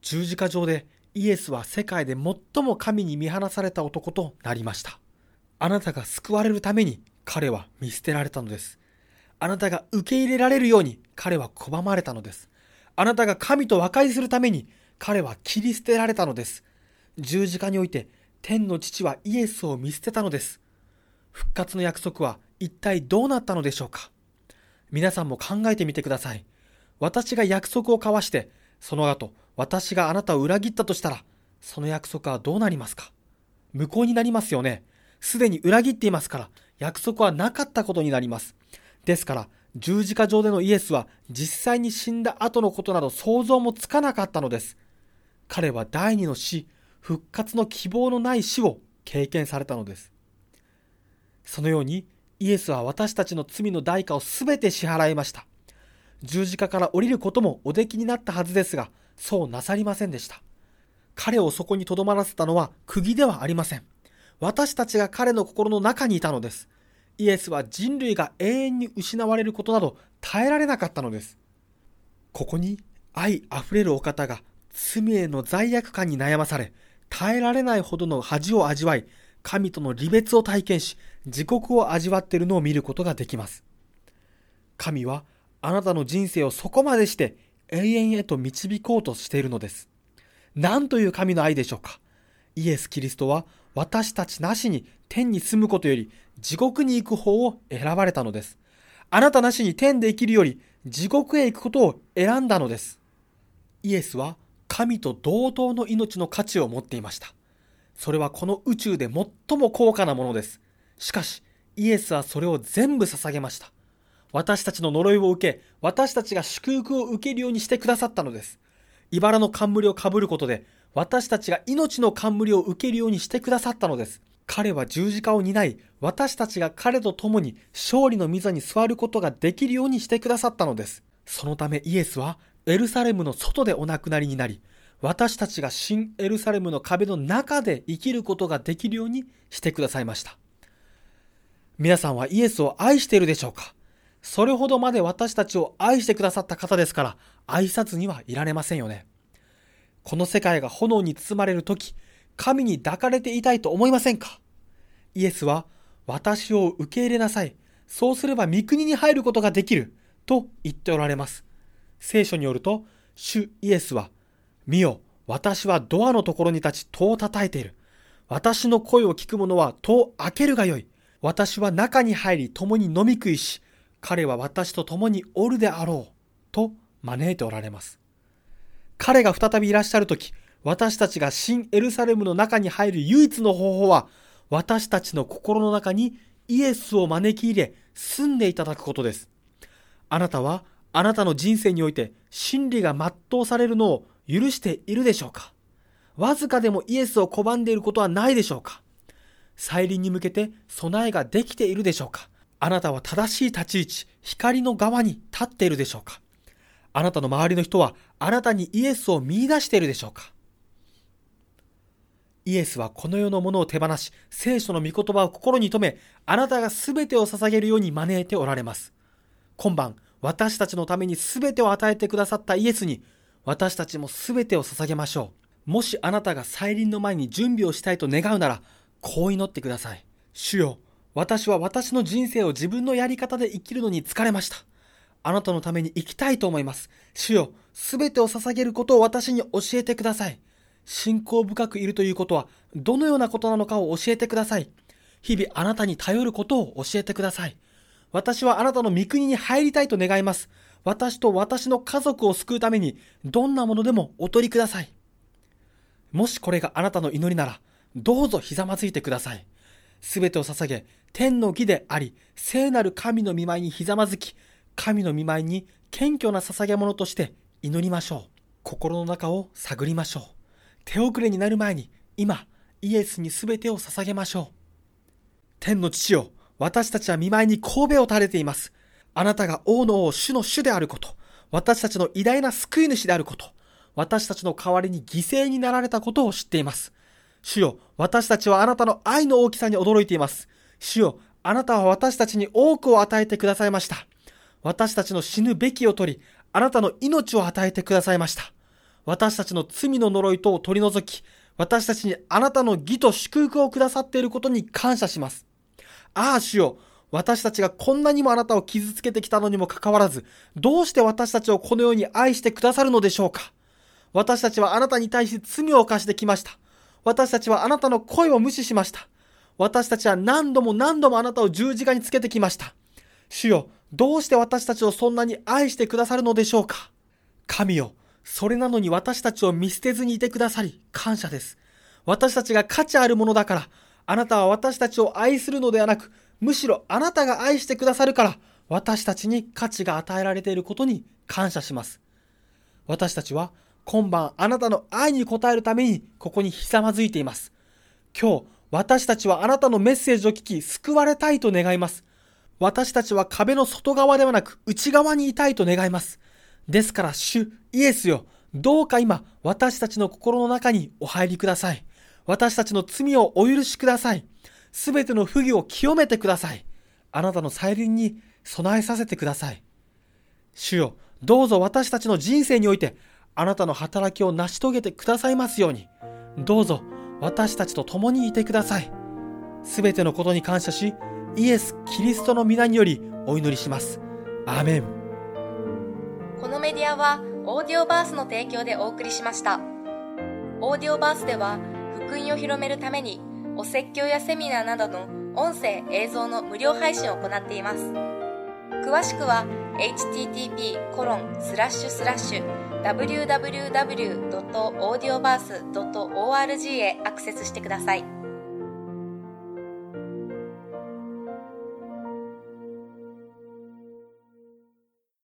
十字架上でイエスは世界で最も神に見放された男となりました。あなたが救われるために彼は見捨てられたのです。あなたが受け入れられるように彼は拒まれたのです。あなたが神と和解するために彼は切り捨てられたのです。十字架において天の父はイエスを見捨てたのです。復活の約束は一体どうなったのでしょうか皆さんも考えてみてください。私が約束を交わして、その後、私があなたを裏切ったとしたら、その約束はどうなりますか無効になりますよね。すでに裏切っていますから、約束はなかったことになります。ですから、十字架上でのイエスは実際に死んだ後のことなど想像もつかなかったのです。彼は第二の死、復活の希望のない死を経験されたのです。そのようにイエスは私たちの罪の代価をすべて支払いました。十字架から降りることもおできになったはずですが、そうなさりませんでした。彼をそこに留まらせたのは釘ではありません。私たちが彼の心の中にいたのです。イエスは人類が永遠に失われることなど耐えられなかったのです。ここに愛あふれるお方が罪への罪悪感に悩まされ、耐えられないほどの恥を味わい、神との離別を体験し、自国を味わっているのを見ることができます。神はあなたの人生をそこまでして永遠へと導こうとしているのです。何という神の愛でしょうか。イエス・キリストは私たちなしに天に住むことより地獄に行く方を選ばれたのです。あなたなしに天で生きるより地獄へ行くことを選んだのです。イエスは神と同等の命の価値を持っていました。それはこの宇宙で最も高価なものです。しかし、イエスはそれを全部捧げました。私たちの呪いを受け、私たちが祝福を受けるようにしてくださったのです。茨の冠をかぶることで、私たちが命の冠を受けるようにしてくださったのです。彼は十字架を担い、私たちが彼と共に勝利の御座に座ることができるようにしてくださったのです。そのためイエスはエルサレムの外でお亡くなりになり、私たちが新エルサレムの壁の中で生きることができるようにしてくださいました。皆さんはイエスを愛しているでしょうか？それほどまで私たちを愛してくださった方ですから、愛さずにはいられませんよね。この世界が炎に包まれるとき、神に抱かれていたいと思いませんか？イエスは、私を受け入れなさい。そうすれば御国に入ることができる。と言っておられます。聖書によると、主イエスは、見よ、私はドアのところに立ち戸を叩いている。私の声を聞く者は戸を開けるがよい。私は中に入り共に飲み食いし、彼は私と共におるであろう。と招いておられます。彼が再びいらっしゃるとき、私たちが新エルサレムの中に入る唯一の方法は、私たちの心の中にイエスを招き入れ、住んでいただくことです。あなたは、あなたの人生において真理が全うされるのを許しているでしょうか？わずかでもイエスを拒んでいることはないでしょうか？再臨に向けて備えができているでしょうか？あなたは正しい立ち位置、光の側に立っているでしょうか？あなたの周りの人はあなたにイエスを見出しているでしょうか？イエスはこの世のものを手放し、聖書の御言葉を心に留め、あなたが全てを捧げるように招いておられます。今晩、私たちのために全てを与えてくださったイエスに、私たちも全てを捧げましょう。もしあなたが再臨の前に準備をしたいと願うなら、こう祈ってください。主よ、私は私の人生を自分のやり方で生きるのに疲れました。あなたのために生きたいと思います。主よ、全てを捧げることを私に教えてください。信仰深くいるということはどのようなことなのかを教えてください。日々あなたに頼ることを教えてください。私はあなたの御国に入りたいと願います。私と私の家族を救うためにどんなものでもお取りください。もしこれがあなたの祈りなら、どうぞひざまずいてください。すべてを捧げ、天の義であり、聖なる神の御前にひざまずき、神の御前に謙虚な捧げ物として祈りましょう。心の中を探りましょう。手遅れになる前に今イエスに全てを捧げましょう。天の父よ、私たちは見舞いに神戸を垂れています。あなたが王の王、主の主であること、私たちの偉大な救い主であること、私たちの代わりに犠牲になられたことを知っています。主よ、私たちはあなたの愛の大きさに驚いています。主よ、あなたは私たちに多くを与えてくださいました。私たちの死ぬべきを取り、あなたの命を与えてくださいました。私たちの罪の呪いとを取り除き、私たちにあなたの義と祝福をくださっていることに感謝します。ああ、主よ、私たちがこんなにもあなたを傷つけてきたのにもかかわらず、どうして私たちをこのように愛してくださるのでしょうか私たちはあなたに対して罪を犯してきました。私たちはあなたの声を無視しました。私たちは何度も何度もあなたを十字架につけてきました。主よ、どうして私たちをそんなに愛してくださるのでしょうか神よ、それなのに私たちを見捨てずにいてくださり、感謝です。私たちが価値あるものだから、あなたは私たちを愛するのではなく、むしろあなたが愛してくださるから、私たちに価値が与えられていることに感謝します。私たちは今晩あなたの愛に応えるためにここにひざまずいています。今日、私たちはあなたのメッセージを聞き救われたいと願います。私たちは壁の外側ではなく内側にいたいと願います。ですから主イエスよ、どうか今私たちの心の中にお入りください。私たちの罪をお許しください。すべての不義を清めてください。あなたの再臨に備えさせてください。主よ、どうぞ私たちの人生において、あなたの働きを成し遂げてくださいますように、どうぞ私たちと共にいてください。すべてのことに感謝し、イエス・キリストの皆によりお祈りします。アーメン。このメディアはオーディオバースの提供でお送りしましたオーディオバースでは福音を広めるためにお説教やセミナーなどの音声映像の無料配信を行っています詳しくは http コロンスラッシュスラッシュ www.audioverse.org へアクセスしてください。